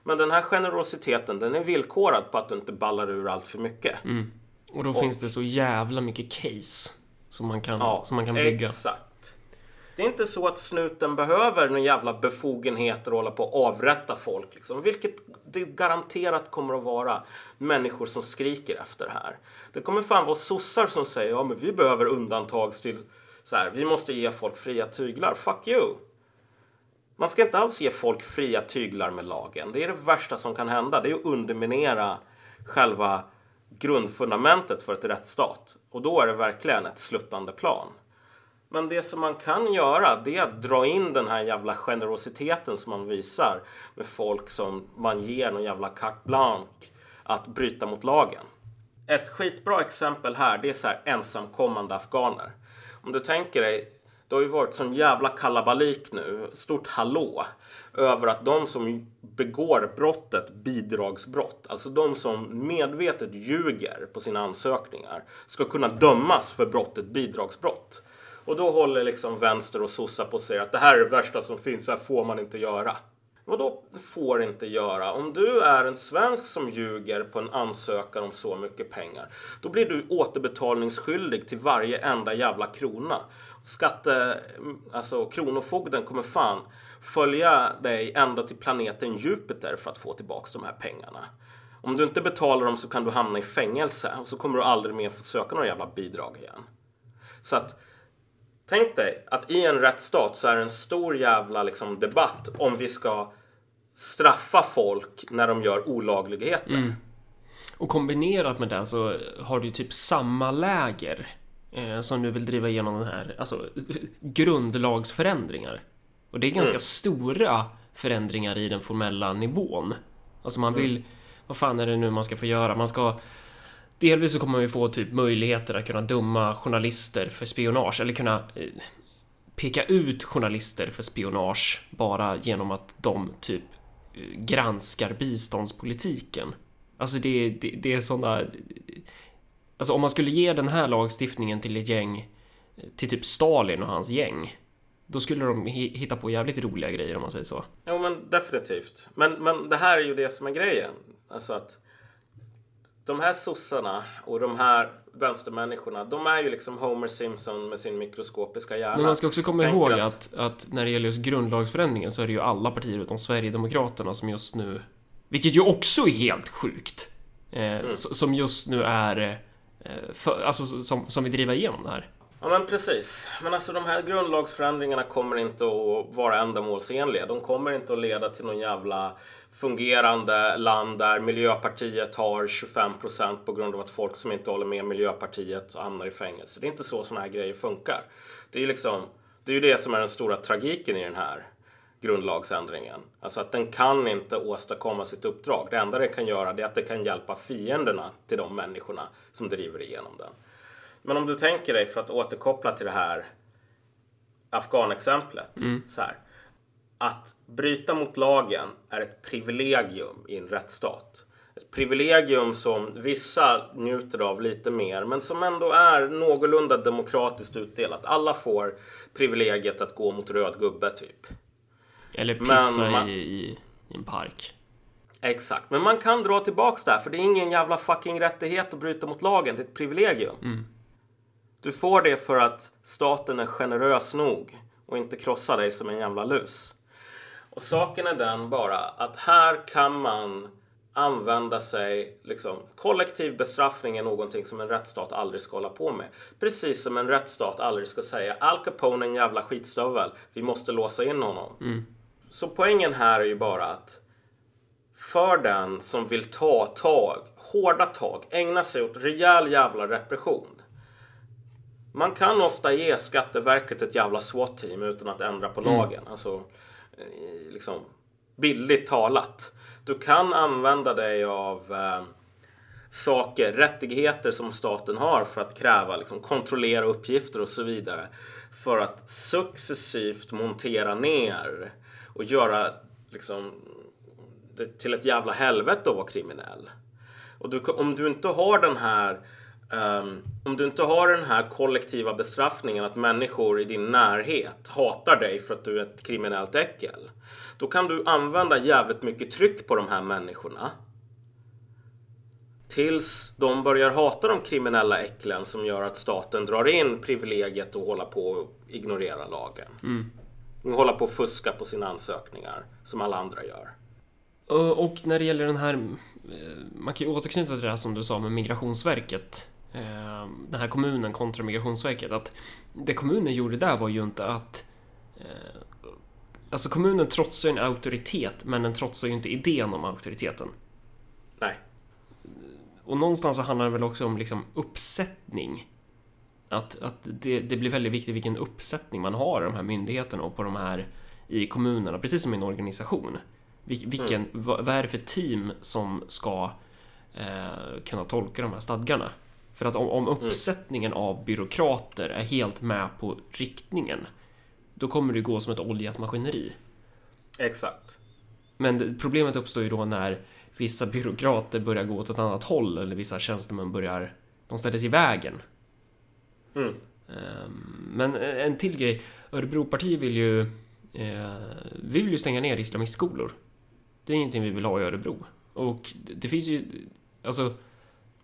Men den här generositeten den är villkorad på att du inte ballar ur allt för mycket. Mm. Och då och, finns det så jävla mycket case som man kan, ja, som man kan bygga. Exakt. Det är inte så att snuten behöver några jävla befogenheter att hålla på att avrätta folk. Liksom. Vilket det garanterat kommer att vara människor som skriker efter det här. Det kommer fan vara sossar som säger ja men vi behöver undantag till så här, vi måste ge folk fria tyglar. Fuck you! Man ska inte alls ge folk fria tyglar med lagen. Det är det värsta som kan hända. Det är att underminera själva grundfundamentet för ett rättsstat. Och då är det verkligen ett sluttande plan. Men det som man kan göra det är att dra in den här jävla generositeten som man visar med folk som man ger någon jävla carte blanche att bryta mot lagen. Ett skitbra exempel här det är så här ensamkommande afghaner. Om du tänker dig det har ju varit sån jävla kalabalik nu, stort hallå, över att de som begår brottet bidragsbrott, alltså de som medvetet ljuger på sina ansökningar, ska kunna dömas för brottet bidragsbrott. Och då håller liksom vänster och sossar på sig att det här är det värsta som finns, så här får man inte göra. Vadå får inte göra? Om du är en svensk som ljuger på en ansökan om så mycket pengar, då blir du återbetalningsskyldig till varje enda jävla krona skatte, alltså kronofogden kommer fan följa dig ända till planeten Jupiter för att få tillbaks de här pengarna. Om du inte betalar dem så kan du hamna i fängelse och så kommer du aldrig mer få söka några jävla bidrag igen. Så att tänk dig att i en rättsstat så är det en stor jävla liksom, debatt om vi ska straffa folk när de gör olagligheter. Mm. Och kombinerat med det så har du ju typ samma läger eh, som nu vill driva igenom den här, alltså grundlagsförändringar. Och det är ganska mm. stora förändringar i den formella nivån. Alltså man vill, mm. vad fan är det nu man ska få göra? Man ska Delvis så kommer man ju få typ möjligheter att kunna döma journalister för spionage eller kunna eh, peka ut journalister för spionage bara genom att de typ eh, granskar biståndspolitiken. Alltså det, det, det är sådana eh, Alltså om man skulle ge den här lagstiftningen till ett gäng, eh, till typ Stalin och hans gäng, då skulle de hitta på jävligt roliga grejer om man säger så. Jo men definitivt. Men, men det här är ju det som är grejen. Alltså att de här sossarna och de här vänstermänniskorna, de är ju liksom Homer Simpson med sin mikroskopiska hjärna. Men man ska också komma Tänker ihåg att... att, när det gäller just grundlagsförändringen så är det ju alla partier utom Sverigedemokraterna som just nu, vilket ju också är helt sjukt, eh, mm. som just nu är Eh, för, alltså som, som vill driva igenom det här. Ja men precis. Men alltså de här grundlagsförändringarna kommer inte att vara ändamålsenliga. De kommer inte att leda till någon jävla fungerande land där Miljöpartiet har 25 procent på grund av att folk som inte håller med Miljöpartiet hamnar i fängelse. Det är inte så sådana här grejer funkar. Det är ju liksom, det är ju det som är den stora tragiken i den här grundlagsändringen. Alltså att den kan inte åstadkomma sitt uppdrag. Det enda den kan göra är att det kan hjälpa fienderna till de människorna som driver igenom den. Men om du tänker dig, för att återkoppla till det här Afghanexemplet. Mm. Så här, att bryta mot lagen är ett privilegium i en rättsstat. Ett privilegium som vissa njuter av lite mer, men som ändå är någorlunda demokratiskt utdelat. Alla får privilegiet att gå mot röd gubbe, typ. Eller pissa man, i, i, i, en park. Exakt, men man kan dra tillbaks där, för det är ingen jävla fucking rättighet att bryta mot lagen. Det är ett privilegium. Mm. Du får det för att staten är generös nog och inte krossar dig som en jävla lus. Och saken är den bara att här kan man använda sig, liksom, kollektiv bestraffning är någonting som en rättsstat aldrig ska hålla på med. Precis som en rättsstat aldrig ska säga Al Capone är en jävla skitstövel, vi måste låsa in honom. Mm. Så poängen här är ju bara att för den som vill ta tag, hårda tag, ägna sig åt rejäl jävla repression man kan ofta ge Skatteverket ett jävla SWAT-team utan att ändra på mm. lagen. Alltså, Eh, liksom, billigt talat. Du kan använda dig av eh, saker, rättigheter som staten har för att kräva, liksom, kontrollera uppgifter och så vidare. För att successivt montera ner och göra liksom, det till ett jävla helvete att vara kriminell. Och du, om du inte har den här Um, om du inte har den här kollektiva bestraffningen att människor i din närhet hatar dig för att du är ett kriminellt äckel. Då kan du använda jävligt mycket tryck på de här människorna. Tills de börjar hata de kriminella äcklen som gör att staten drar in privilegiet och hålla på och ignorera lagen. Mm. Hålla på och fuska på sina ansökningar som alla andra gör. Och när det gäller den här, eh, man kan ju återknyta till det här som du sa med Migrationsverket eh, den här kommunen kontra Migrationsverket. Att det kommunen gjorde där var ju inte att eh, Alltså kommunen trotsar en auktoritet men den trotsar ju inte idén om auktoriteten. Nej. Och någonstans så handlar det väl också om liksom uppsättning. Att, att det, det blir väldigt viktigt vilken uppsättning man har i de här myndigheterna och på de här i kommunerna, precis som i en organisation. Vilken, mm. vad, vad är det för team som ska eh, kunna tolka de här stadgarna? För att om, om mm. uppsättningen mm. av byråkrater är helt med på riktningen, då kommer det gå som ett oljat maskineri. Exakt. Men problemet uppstår ju då när vissa byråkrater börjar gå åt ett annat håll eller vissa tjänstemän börjar, de ställer sig i vägen. Mm. Ehm, men en till grej, Örebropartiet vill ju, eh, vi vill ju stänga ner islamistskolor. Det är ingenting vi vill ha i Örebro. Och det finns ju, alltså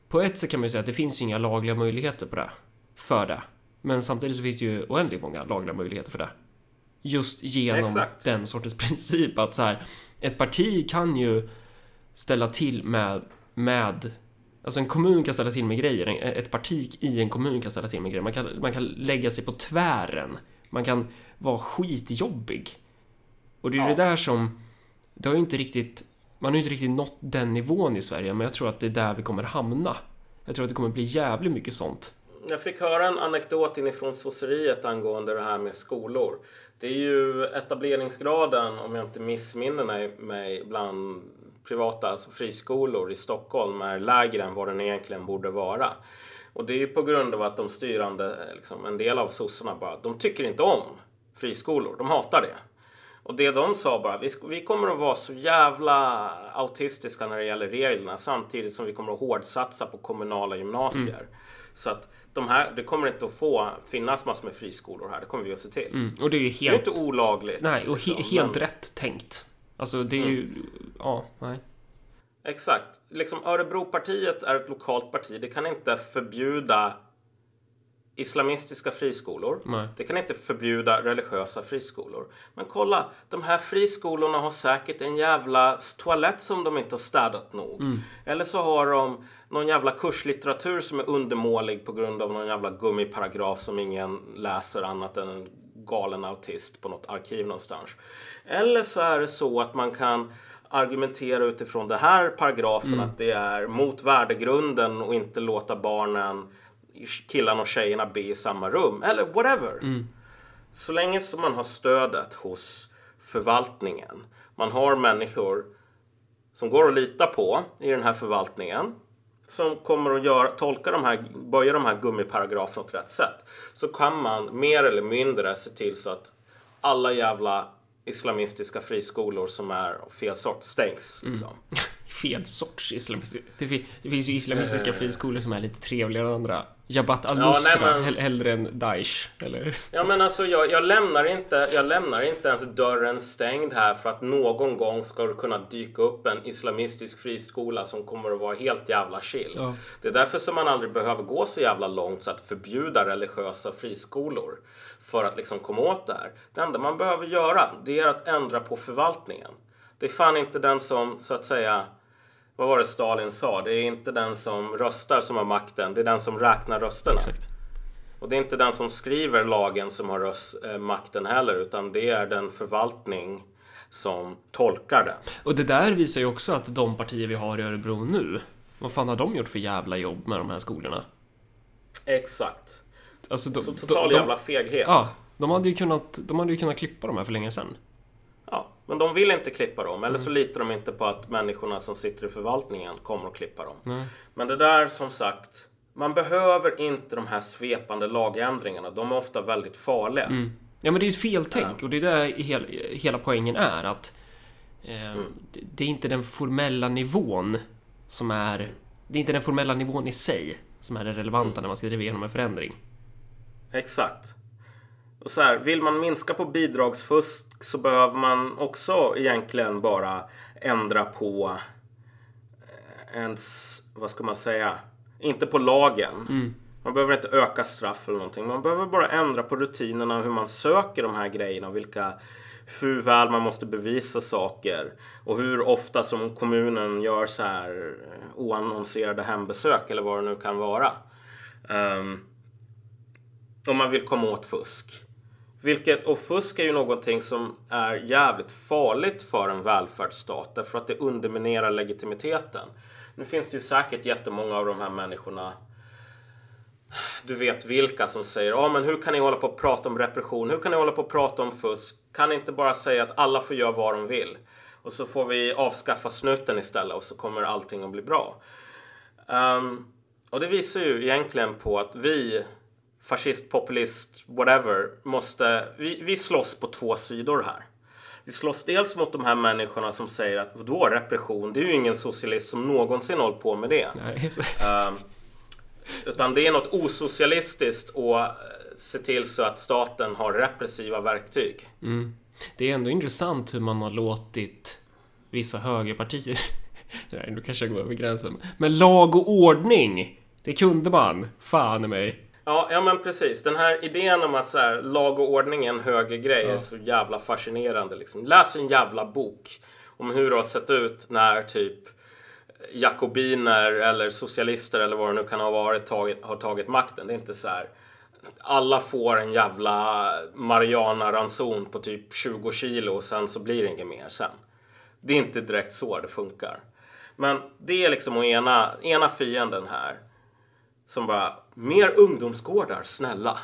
på ett sätt kan man ju säga att det finns ju inga lagliga möjligheter på det. För det. Men samtidigt så finns det ju oändligt många lagliga möjligheter för det. Just genom Exakt. den sortens princip att så här, ett parti kan ju ställa till med, med Alltså en kommun kan ställa till med grejer, ett parti i en kommun kan ställa till med grejer. Man kan, man kan lägga sig på tvären. Man kan vara skitjobbig. Och det är ja. det där som... Det har ju inte riktigt man har ju inte riktigt nått den nivån i Sverige, men jag tror att det är där vi kommer hamna. Jag tror att det kommer bli jävligt mycket sånt. Jag fick höra en anekdot inifrån sosseriet angående det här med skolor. Det är ju etableringsgraden, om jag inte missminner mig, bland privata alltså friskolor i Stockholm är lägre än vad den egentligen borde vara. Och det är ju på grund av att de styrande, liksom, en del av sossarna bara, de tycker inte om friskolor. De hatar det. Och det de sa bara, vi, vi kommer att vara så jävla autistiska när det gäller reglerna samtidigt som vi kommer att hårdsatsa på kommunala gymnasier. Mm. Så att de här, det kommer inte att få finnas massor med friskolor här, det kommer vi att se till. Mm. Och det är ju helt... Det är inte olagligt. Nej, och he liksom, helt men... rätt tänkt. Alltså det är mm. ju, ja, nej. Exakt. Liksom Örebropartiet är ett lokalt parti. Det kan inte förbjuda islamistiska friskolor. Nej. Det kan inte förbjuda religiösa friskolor. Men kolla, de här friskolorna har säkert en jävla toalett som de inte har städat nog. Eller så har de någon jävla kurslitteratur som är undermålig på grund av någon jävla gummiparagraf som ingen läser annat än en galen autist på något arkiv någonstans. Eller så är det så att man kan argumentera utifrån den här paragrafen att det är mot värdegrunden och inte låta barnen, killarna och tjejerna be i samma rum. Eller whatever. Så länge som man har stödet hos förvaltningen. Man har människor som går att lita på i den här förvaltningen. Som kommer att göra, tolka de här, böja de här gummiparagraferna åt rätt sätt. Så kan man mer eller mindre se till så att alla jävla islamistiska friskolor som är fel sort stängs. Liksom. Fel sorts islamistiska. Det, fi- det finns ju islamistiska friskolor som är lite trevligare än andra. Jabhat al-Nusra, nej, men- hell- hellre än Daesh. Eller? Ja men alltså jag, jag, lämnar inte, jag lämnar inte ens dörren stängd här för att någon gång ska det kunna dyka upp en islamistisk friskola som kommer att vara helt jävla chill. Ja. Det är därför som man aldrig behöver gå så jävla långt så att förbjuda religiösa friskolor för att liksom komma åt det här. Det enda man behöver göra det är att ändra på förvaltningen. Det är fan inte den som så att säga vad var det Stalin sa? Det är inte den som röstar som har makten, det är den som räknar rösterna. Exakt. Och det är inte den som skriver lagen som har röst, eh, makten heller utan det är den förvaltning som tolkar den. Och det där visar ju också att de partier vi har i Örebro nu, vad fan har de gjort för jävla jobb med de här skolorna? Exakt. Alltså, de, Så total de, jävla feghet. Ja, de hade, ju kunnat, de hade ju kunnat klippa de här för länge sedan. Men de vill inte klippa dem eller Mm. så litar de inte på att människorna som sitter i förvaltningen kommer att klippa dem. Nej. Men det där som sagt, man behöver inte de här svepande lagändringarna. De är ofta väldigt farliga. Mm. Ja men det är ett feltänk och det är där hel, hela poängen är att eh, Mm. det, det är inte den formella nivån som är... Det är inte den formella nivån i sig som är det relevanta Mm. när man ska driva igenom en förändring. Exakt. Och så här, vill man minska på bidragsfusk så behöver man också egentligen bara ändra på eh, ens, vad ska man säga, inte på lagen. Man behöver inte öka straff eller någonting. Man behöver bara ändra på rutinerna hur man söker de här grejerna och vilka hur väl man måste bevisa saker och hur ofta som kommunen gör så här eh, oannonserade hembesök eller vad det nu kan vara. Ehm, om man vill komma åt fusk. Vilket, och fusk är ju någonting som är jävligt farligt för en välfärdsstat därför att det underminerar legitimiteten. Nu finns det ju säkert jättemånga av de här människorna du vet vilka som säger ja men hur kan ni hålla på och prata om repression? Hur kan ni hålla på och prata om fusk? Kan ni inte bara säga att alla får göra vad de vill? Och så får vi avskaffa snuten istället och så kommer allting att bli bra. Um, och det visar ju egentligen på att vi, fascist, populist, whatever, måste... Vi, vi slåss på två sidor här. Vi slåss dels mot de här människorna som säger att vadå repression? Det är ju ingen socialist som någonsin hållit på med det. Ehm, utan det är något osocialistiskt och eh, se till så att staten har repressiva verktyg. Mm. Det är ändå intressant hur man har låtit vissa högerpartier Nej, nu kanske jag går över gränsen. Men lag och ordning! Det kunde man. Fan i mig. Ja, ja men precis. Den här idén om att så här, lag och ordning är en höger grej är så jävla fascinerande. Liksom. Läs en jävla bok om hur det har sett ut när typ jakobiner eller socialister eller vad det nu kan ha varit tagit, har tagit makten. Det är inte så här. Alla får en jävla Mariana-ranson på typ 20 kilo och sen så blir det inget mer sen. Det är inte direkt så det funkar. Men det är liksom ena, ena fienden här. Som bara, mer ungdomsgårdar, snälla.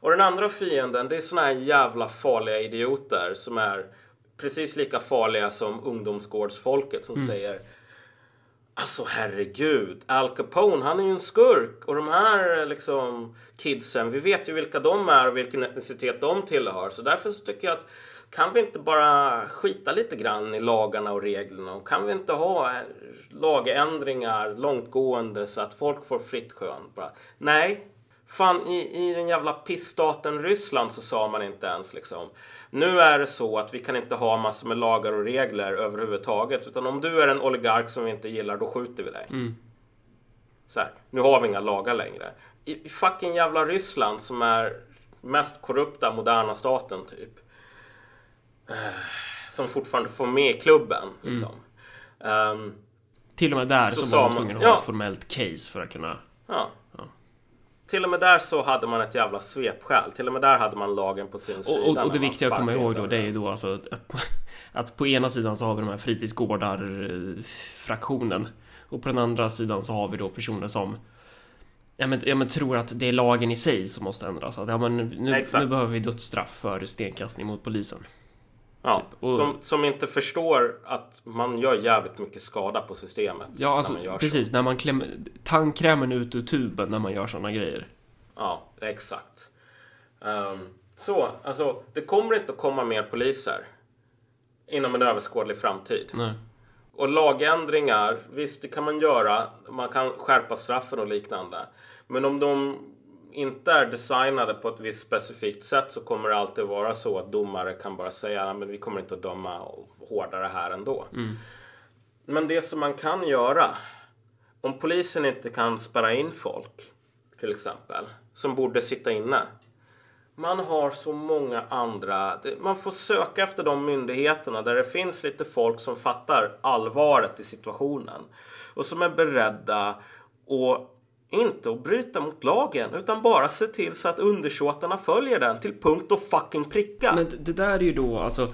Och den andra fienden, det är såna här jävla farliga idioter som är precis lika farliga som ungdomsgårdsfolket som säger Alltså herregud, Al Capone han är ju en skurk och de här liksom kidsen, vi vet ju vilka de är och vilken etnicitet de tillhör. Så därför så tycker jag att kan vi inte bara skita lite grann i lagarna och reglerna och kan vi inte ha eh, lagändringar långtgående så att folk får fritt skön? Bara, nej, Fan, i, i den jävla pissstaten Ryssland så sa man inte ens liksom. Nu är det så att vi kan inte ha massor med lagar och regler överhuvudtaget. Utan om du är en oligark som vi inte gillar, då skjuter vi dig. Så här, nu har vi inga lagar längre. i, i fucking jävla Ryssland som är mest korrupta moderna staten typ. Eh, som fortfarande får med klubben. Liksom. Ehm, Till och med där Så så, var man tvungen att ja. ha ett formellt case för att kunna... ja. Till och med där så hade man ett jävla svepskäl. Till och med där hade man lagen på sin sida. Och, och, när och det viktiga att komma ihåg då, det är ju då alltså att, att, på, att på ena sidan så har vi de här fritidsgårdar-fraktionen och på den andra sidan så har vi då personer som Ja men, ja men tror att det är lagen i sig som måste ändras. Att, ja, men nu, nu behöver vi dödsstraff för stenkastning mot polisen. Ja, typ. Och- som, som inte förstår att man gör jävligt mycket skada på systemet. Ja, alltså när gör så. precis. När man klämmer tandkrämen ut ur tuben när man gör sådana grejer. Ja, exakt. Ehm, så, alltså, det kommer inte att komma mer poliser inom en överskådlig framtid. Nej. Och lagändringar, visst det kan man göra. Man kan skärpa straffen och liknande. Men om de inte är designade på ett visst specifikt sätt så kommer det alltid vara så att domare kan bara säga att vi kommer inte att döma hårdare här ändå. Men det som man kan göra, om polisen inte kan spärra in folk till exempel, som borde sitta inne. Man har så många andra. Man får söka efter de myndigheterna där det finns lite folk som fattar allvaret i situationen och som är beredda och inte att bryta mot lagen utan bara se till så att undersåtarna följer den till punkt och fucking pricka. Men det där är ju då alltså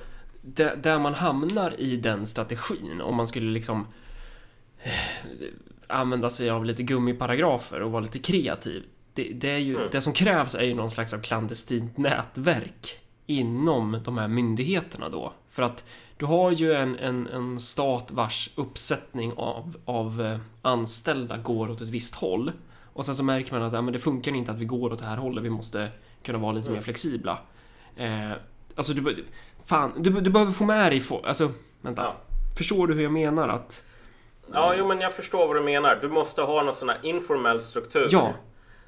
där, man hamnar i den strategin om man skulle liksom eh, använda sig av lite gummiparagrafer och vara lite kreativ. Det, det, är ju, det som krävs är ju någon slags av klandestint nätverk inom de här myndigheterna då. För att du har ju en, en, en stat vars uppsättning av, av eh, anställda går åt ett visst håll. Och sen så märker man att ja, men det funkar inte att vi går åt det här hållet, vi måste kunna vara lite mer flexibla. Eh, alltså du, fan, du, du behöver få med dig folk, alltså vänta. Ja. Förstår du hur jag menar att... Ja, jo, men jag förstår vad du menar. Du måste ha någon sån här informell struktur. Ja.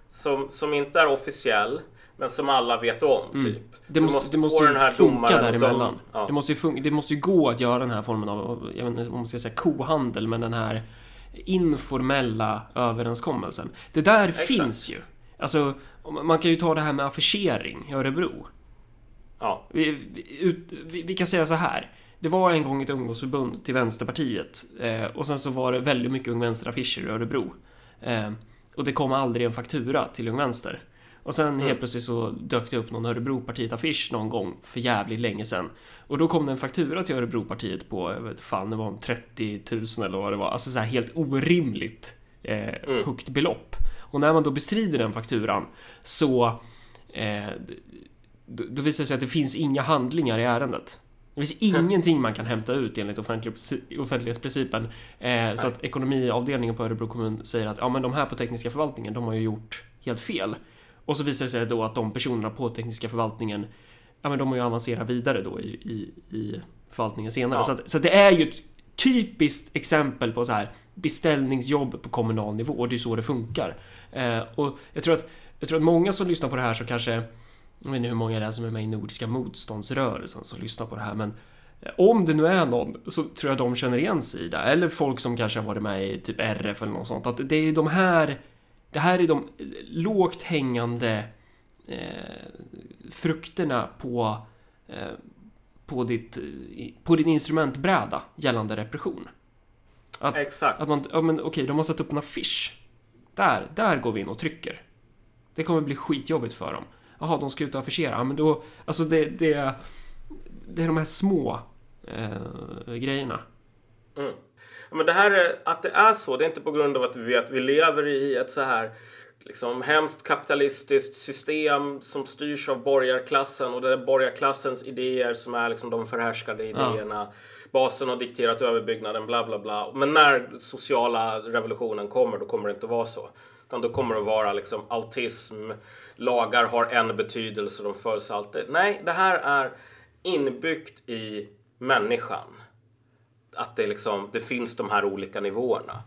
Som, som inte är officiell, men som alla vet om, typ. Mm. Det Du måste, det måste ju den här funka däremellan. Ja. Det, måste ju funka, det måste ju gå att göra den här formen av, jag vet inte om man ska säga kohandel, men den här informella överenskommelsen. Det där finns ju. Alltså, man kan ju ta det här med affischering i Örebro. Ja. Vi, vi, ut, vi, vi kan säga så här. Det var en gång ett ungdomsförbund till Vänsterpartiet eh, och sen så var det väldigt mycket Ung Vänster-affischer i Örebro. Eh, och det kom aldrig en faktura till Ung Vänster. Och sen helt plötsligt så dök det upp någon Örebropartiet-affisch någon gång för jävligt länge sedan. Och då kom det en faktura till Örebropartiet på, jag vet fan, det var om 30 000 eller vad det var. Alltså så här helt orimligt eh, högt belopp. Och när man då bestrider den fakturan så eh, då, då visar det sig att det finns inga handlingar i ärendet. Det finns ingenting man kan hämta ut enligt offentlig, offentlighetsprincipen. Eh, så att ekonomiavdelningen på Örebro kommun säger att ja, men de här på tekniska förvaltningen, de har ju gjort helt fel. Och så visar det sig då att de personerna på tekniska förvaltningen, ja men de har ju avancerat vidare då i, i, i förvaltningen senare. Ja. Så, att, så att det är ju ett typiskt exempel på så här beställningsjobb på kommunal nivå och det är så det funkar. Eh, och jag tror att jag tror att många som lyssnar på det här så kanske jag vet inte hur många det är som är med i Nordiska motståndsrörelsen som lyssnar på det här men eh, om det nu är någon så tror jag de känner igen sig i det. Eller folk som kanske har varit med i typ RF eller något sånt. Att det är de här Det här är de lågt hängande eh, frukterna på eh, på, ditt, på din instrumentbräda gällande repression. Att, Exakt. att man, ja men okej, de har satt upp en affisch. Där, där går vi in och trycker. Det kommer bli skitjobbigt för dem. Jaha, de ska ut och affischera. Ja, men då, alltså det, det, det är de här små eh, grejerna. Mm. Ja, Men det här är, att det är så, det är inte på grund av att vi vet att vi lever i ett så här liksom hemskt kapitalistiskt system som styrs av borgarklassen och det är borgarklassens idéer som är liksom de förhärskade idéerna. Basen har dikterat överbyggnaden, bla bla bla. Men när sociala revolutionen kommer, då kommer det inte vara så. Utan då kommer det att vara liksom autism, lagar har en betydelse, de följs alltid. Nej, det här är inbyggt i människan att det, liksom, det finns de här olika nivåerna.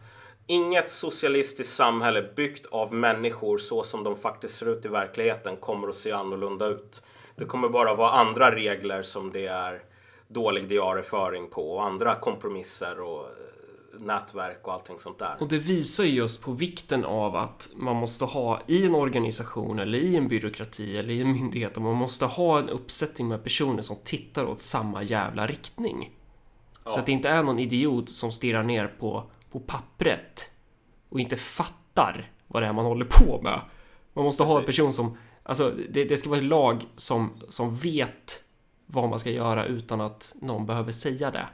Inget socialistiskt samhälle byggt av människor så som de faktiskt ser ut i verkligheten kommer att se annorlunda ut. Det kommer bara vara andra regler som det är dålig diarieföring på och andra kompromisser och eh, nätverk och allting sånt där. Och det visar ju just på vikten av att man måste ha i en organisation eller i en byråkrati eller i en myndighet, man måste ha en uppsättning med personer som tittar åt samma jävla riktning. Så att det inte är någon idiot som stirrar ner på, på pappret och inte fattar vad det är man håller på med. Man måste ha en Precis. person som, alltså det, det ska vara ett lag som, som vet vad man ska göra utan att någon behöver säga det.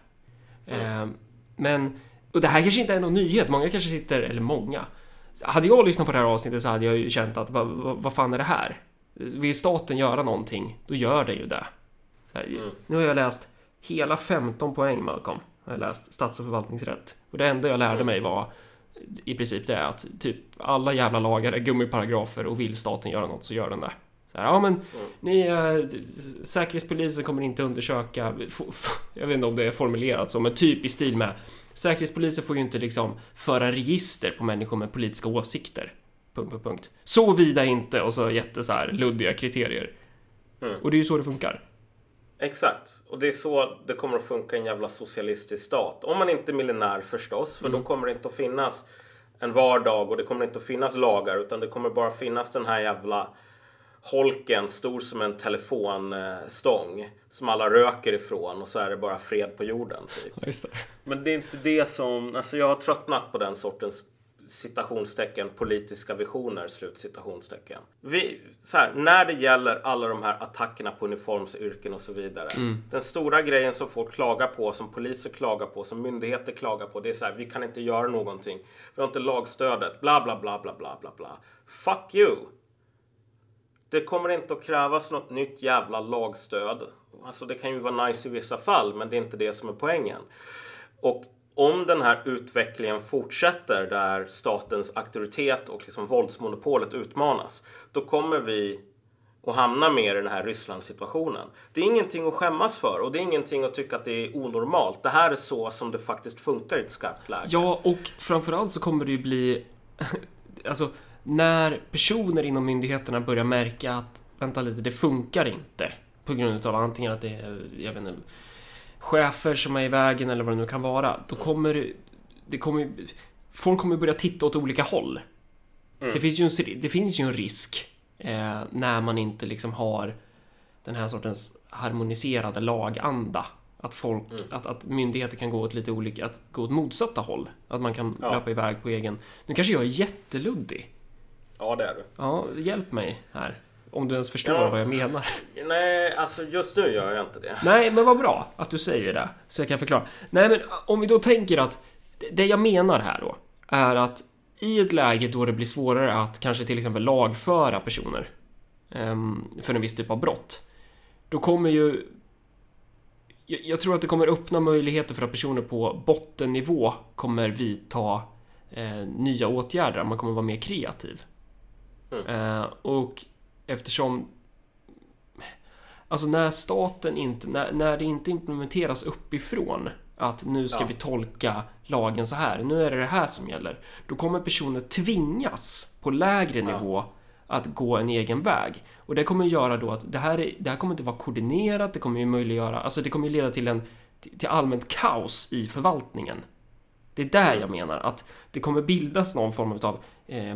Eh, men, och det här kanske inte är någon nyhet, många kanske sitter, eller många. Hade jag lyssnat på det här avsnittet så hade jag ju känt att vad, vad, vad fan är det här? Vill staten göra någonting, då gör det ju det. Här, Nu har jag läst hela 15 poäng Malcolm. Har jag läst stats och förvaltningsrätt. Och det enda jag lärde mig var i princip det att typ alla jävla lagar är gummiparagrafer och vill staten göra något så gör den det. Så här, ja men ni, äh, Säkerhetspolisen kommer inte undersöka, jag vet inte om det är formulerat så, men typ i stil med Säkerhetspolisen får ju inte liksom föra register på människor med politiska åsikter. Punkt, punkt, punkt. Såvida inte, och så jätte så här luddiga kriterier. Och det är ju så det funkar. Exakt. Och det är så det kommer att funka i en jävla socialistisk stat. Om man inte är miljonär förstås, för då kommer det inte att finnas en vardag och det kommer inte att finnas lagar utan det kommer bara finnas den här jävla holken stor som en telefonstång som alla röker ifrån och så är det bara fred på jorden. Typ. Det. Men det är inte det som, alltså jag har tröttnat på den sortens citationstecken politiska visioner, slut citationstecken. Vi, så här, när det gäller alla de här attackerna på uniformsyrken och så vidare. Den stora grejen som folk klagar på, som poliser klagar på, som myndigheter klagar på, det är så här, vi kan inte göra någonting. Vi har inte lagstödet, bla bla bla bla bla bla bla. Fuck you! Det kommer inte att krävas något nytt jävla lagstöd. Alltså det kan ju vara nice i vissa fall, men det är inte det som är poängen. Och om den här utvecklingen fortsätter där statens auktoritet och liksom våldsmonopolet utmanas, då kommer vi att hamna mer i den här Ryssland-situationen. Det är ingenting att skämmas för och det är ingenting att tycka att det är onormalt. Det här är så som det faktiskt funkar i ett skarpt läge. Ja, och framförallt så kommer det ju bli... alltså, när personer inom myndigheterna börjar märka att vänta lite, det funkar inte. På grund av antingen att det är, jag vet inte, chefer som är i vägen eller vad det nu kan vara. Då kommer det- kommer Folk kommer börja titta åt olika håll. Det, finns ju en, det finns ju en risk eh, när man inte liksom har den här sortens harmoniserade laganda. Att folk, att, att myndigheter kan gå åt lite olika, att gå åt motsatta håll. Att man kan Ja. löpa iväg på egen... Nu kanske jag är jätteluddig. Ja, det är du. Ja, hjälp mig här. Om du ens förstår Ja. vad jag menar. Nej, alltså just nu gör jag inte det. Nej, men vad bra att du säger det. Så jag kan förklara. Nej, men om vi då tänker att det jag menar här då är att i ett läge då det blir svårare att kanske till exempel lagföra personer ehm, för en viss typ av brott. Då kommer ju... Jag, tror att det kommer öppna möjligheter för att personer på bottennivå kommer vidta eh, nya åtgärder. Man kommer vara mer kreativ. Eh, och eftersom Alltså när staten inte, när, när det inte implementeras uppifrån att nu ska Ja. vi tolka lagen så här, nu är det det här som gäller. Då kommer personer tvingas på lägre nivå att gå en egen väg. Och det kommer göra då att det här, är, det här kommer inte vara koordinerat, det kommer ju möjliggöra, alltså det kommer leda till en till allmänt kaos i förvaltningen. Det är där jag menar att det kommer bildas någon form av eh,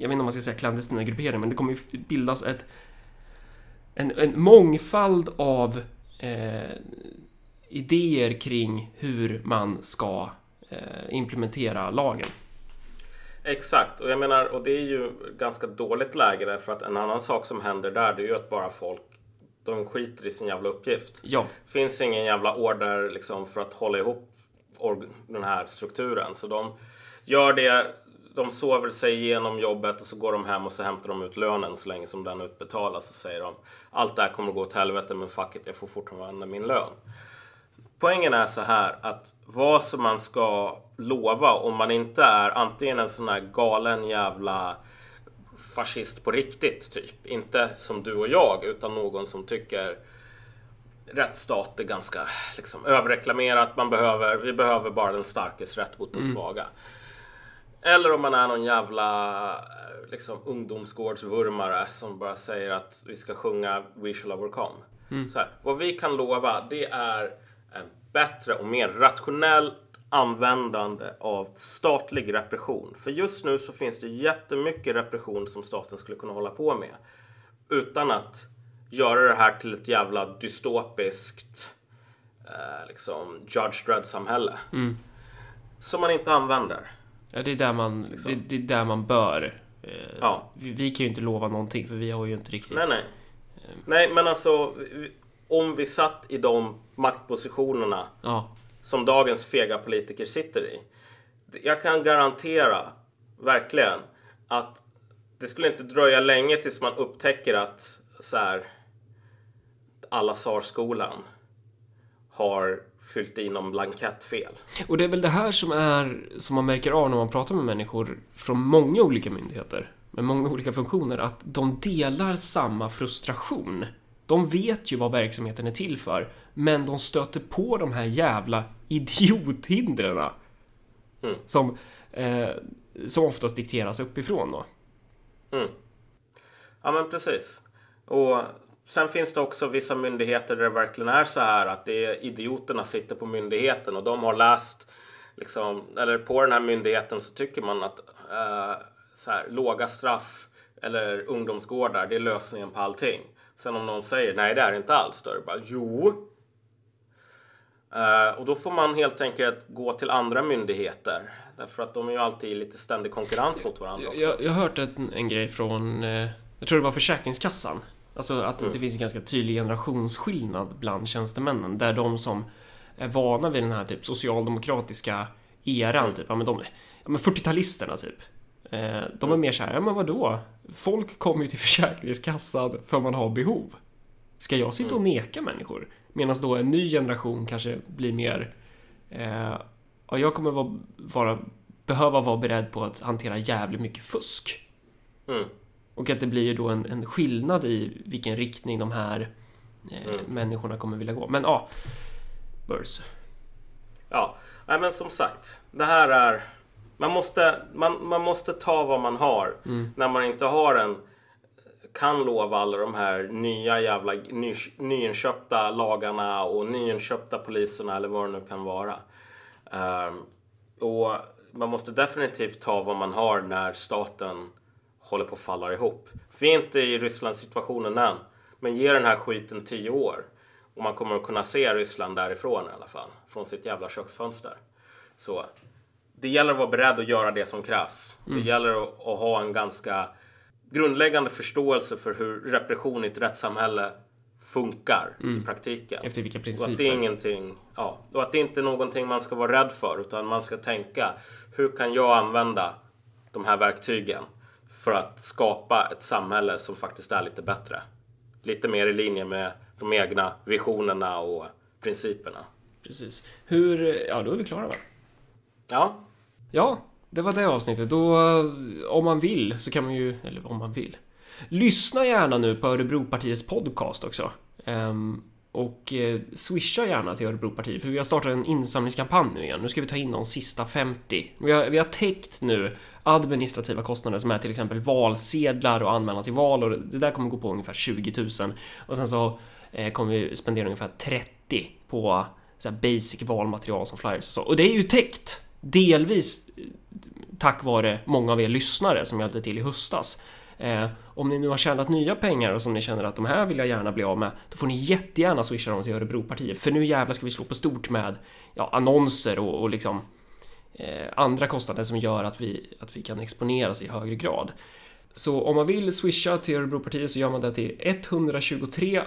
jag vet inte om man ska säga klandestina grupperingar, men det kommer ju bildas ett en, en mångfald av eh, idéer kring hur man ska eh, implementera lagen. Exakt, och jag menar, och det är ju ganska dåligt läge därför att en annan sak som händer där det är ju att bara folk de skiter i sin jävla uppgift. Ja, finns ingen jävla order liksom för att hålla ihop den här strukturen. Så de gör det, de sover sig igenom jobbet och så går de hem och så hämtar de ut lönen så länge som den utbetalas och säger de allt det här kommer att gå åt helvete men fuck it, jag får fortfarande min lön. Poängen är så här att vad som man ska lova om man inte är antingen en sån här galen jävla fascist på riktigt typ. Inte som du och jag utan någon som tycker rättsstat är ganska liksom, överreklamerat. Man behöver, vi behöver bara den starkes rätt mot den svaga. Eller om man är någon jävla eh, liksom, ungdomsgårdsvurmare som bara säger att vi ska sjunga We shall overcome. Så här, vad vi kan lova det är en bättre och mer rationellt användande av statlig repression. För just nu så finns det jättemycket repression som staten skulle kunna hålla på med. Utan att göra det här till ett jävla dystopiskt eh, liksom Judge Dredd-samhälle. Som man inte använder. Ja, det är där man, det, det är där man bör. Eh, Ja. vi, vi kan ju inte lova någonting för vi har ju inte riktigt... Nej, nej. Nej, men alltså om vi satt i de maktpositionerna Ja, som dagens fega politiker sitter i. Jag kan garantera, verkligen, att det skulle inte dröja länge tills man upptäcker att så här, alla SAR-skolan har fyllt i någon blankett fel. och det är väl det här som är som man märker av när man pratar med människor från många olika myndigheter med många olika funktioner att de delar samma frustration. De vet ju vad verksamheten är till för, men de stöter på de här jävla idiothindren Mm. som, eh, som oftast dikteras uppifrån då. Ja, men precis. Och sen finns det också vissa myndigheter där det verkligen är så här att det är idioterna sitter på myndigheten och de har läst liksom, eller på den här myndigheten så tycker man att eh, så här, låga straff eller ungdomsgårdar, det är lösningen på allting. Sen om någon säger nej, det är det inte alls, då är det bara jo. Eh, och då får man helt enkelt gå till andra myndigheter. Därför att de är ju alltid i lite ständig konkurrens mot varandra också. Jag, jag har hört en, en grej från, eh, jag tror det var Försäkringskassan. Alltså att det finns en ganska tydlig generationsskillnad bland tjänstemännen. Där de som är vana vid den här typ socialdemokratiska eran, typ, ja men de, ja men 40-talisterna typ. Eh, de är mer så här, ja men vadå? Folk kommer ju till Försäkringskassan för man har behov. Ska jag sitta och neka människor? Medan då en ny generation kanske blir mer, eh, ja jag kommer vara, vara, behöva vara beredd på att hantera jävligt mycket fusk. Mm. Och att det blir ju då en, en skillnad i vilken riktning de här eh, människorna kommer vilja gå. Men ja, Burs. Ja, nej, men som sagt. Det här är... Man måste, man, man måste ta vad man har när man inte har en kan lova alla de här nya jävla ny, nyinköpta lagarna och nyinköpta poliserna eller vad det nu kan vara. Ehm, och man måste definitivt ta vad man har när staten håller på att falla ihop. Vi är inte i Rysslands situationen än, men ge den här skiten tio år och man kommer att kunna se Ryssland därifrån i alla fall, från sitt jävla köksfönster. Så det gäller att vara beredd att göra det som krävs. Det gäller att, att ha en ganska grundläggande förståelse för hur repression i ett rättssamhälle funkar i praktiken. Efter vilka Och att det är principer? ingenting, ja, och att det inte är någonting man ska vara rädd för utan man ska tänka hur kan jag använda de här verktygen för att skapa ett samhälle som faktiskt är lite bättre. Lite mer i linje med de egna visionerna och principerna. Precis. Hur, ja då är vi klara va? Ja, Ja, det var det avsnittet. Då, eh, om man vill så kan man ju, eller om man vill. Lyssna gärna nu på Örebropartiets podcast också. Ehm, och eh, swisha gärna till Örebropartiet för vi har startat en insamlingskampanj nu igen. Nu ska vi ta in de sista 50. Vi har, vi har täckt nu administrativa kostnader som är till exempel valsedlar och anmälan till val och det där kommer gå på ungefär 20 000. Och sen så eh, kommer vi spendera ungefär 30 på eh, så här basic valmaterial som flyers och så. Och det är ju täckt! Delvis eh, tack vare många av er lyssnare som hjälpte till i höstas. Eh, om ni nu har tjänat nya pengar och som ni känner att de här vill jag gärna bli av med, då får ni jättegärna swisha dem till Örebropartiet. För nu jävlar ska vi slå på stort med ja, annonser och, och liksom andra kostnader som gör att vi, att vi kan exponeras i högre grad. Så om man vill swisha till Örebropartiet så gör man det till 123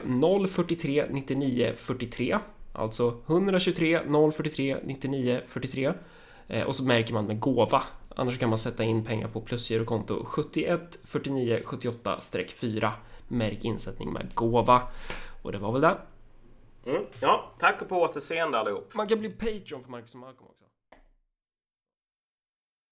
043 99 43. Alltså 123 043 99 43. Eh, och så märker man med gåva. Annars kan man sätta in pengar på plusgirokonto 71 49 78-4. Märk insättning med gåva. Och det var väl det. mm, ja tack och på återseende allihop. Man kan bli Patreon för Marcus och Malcolm också.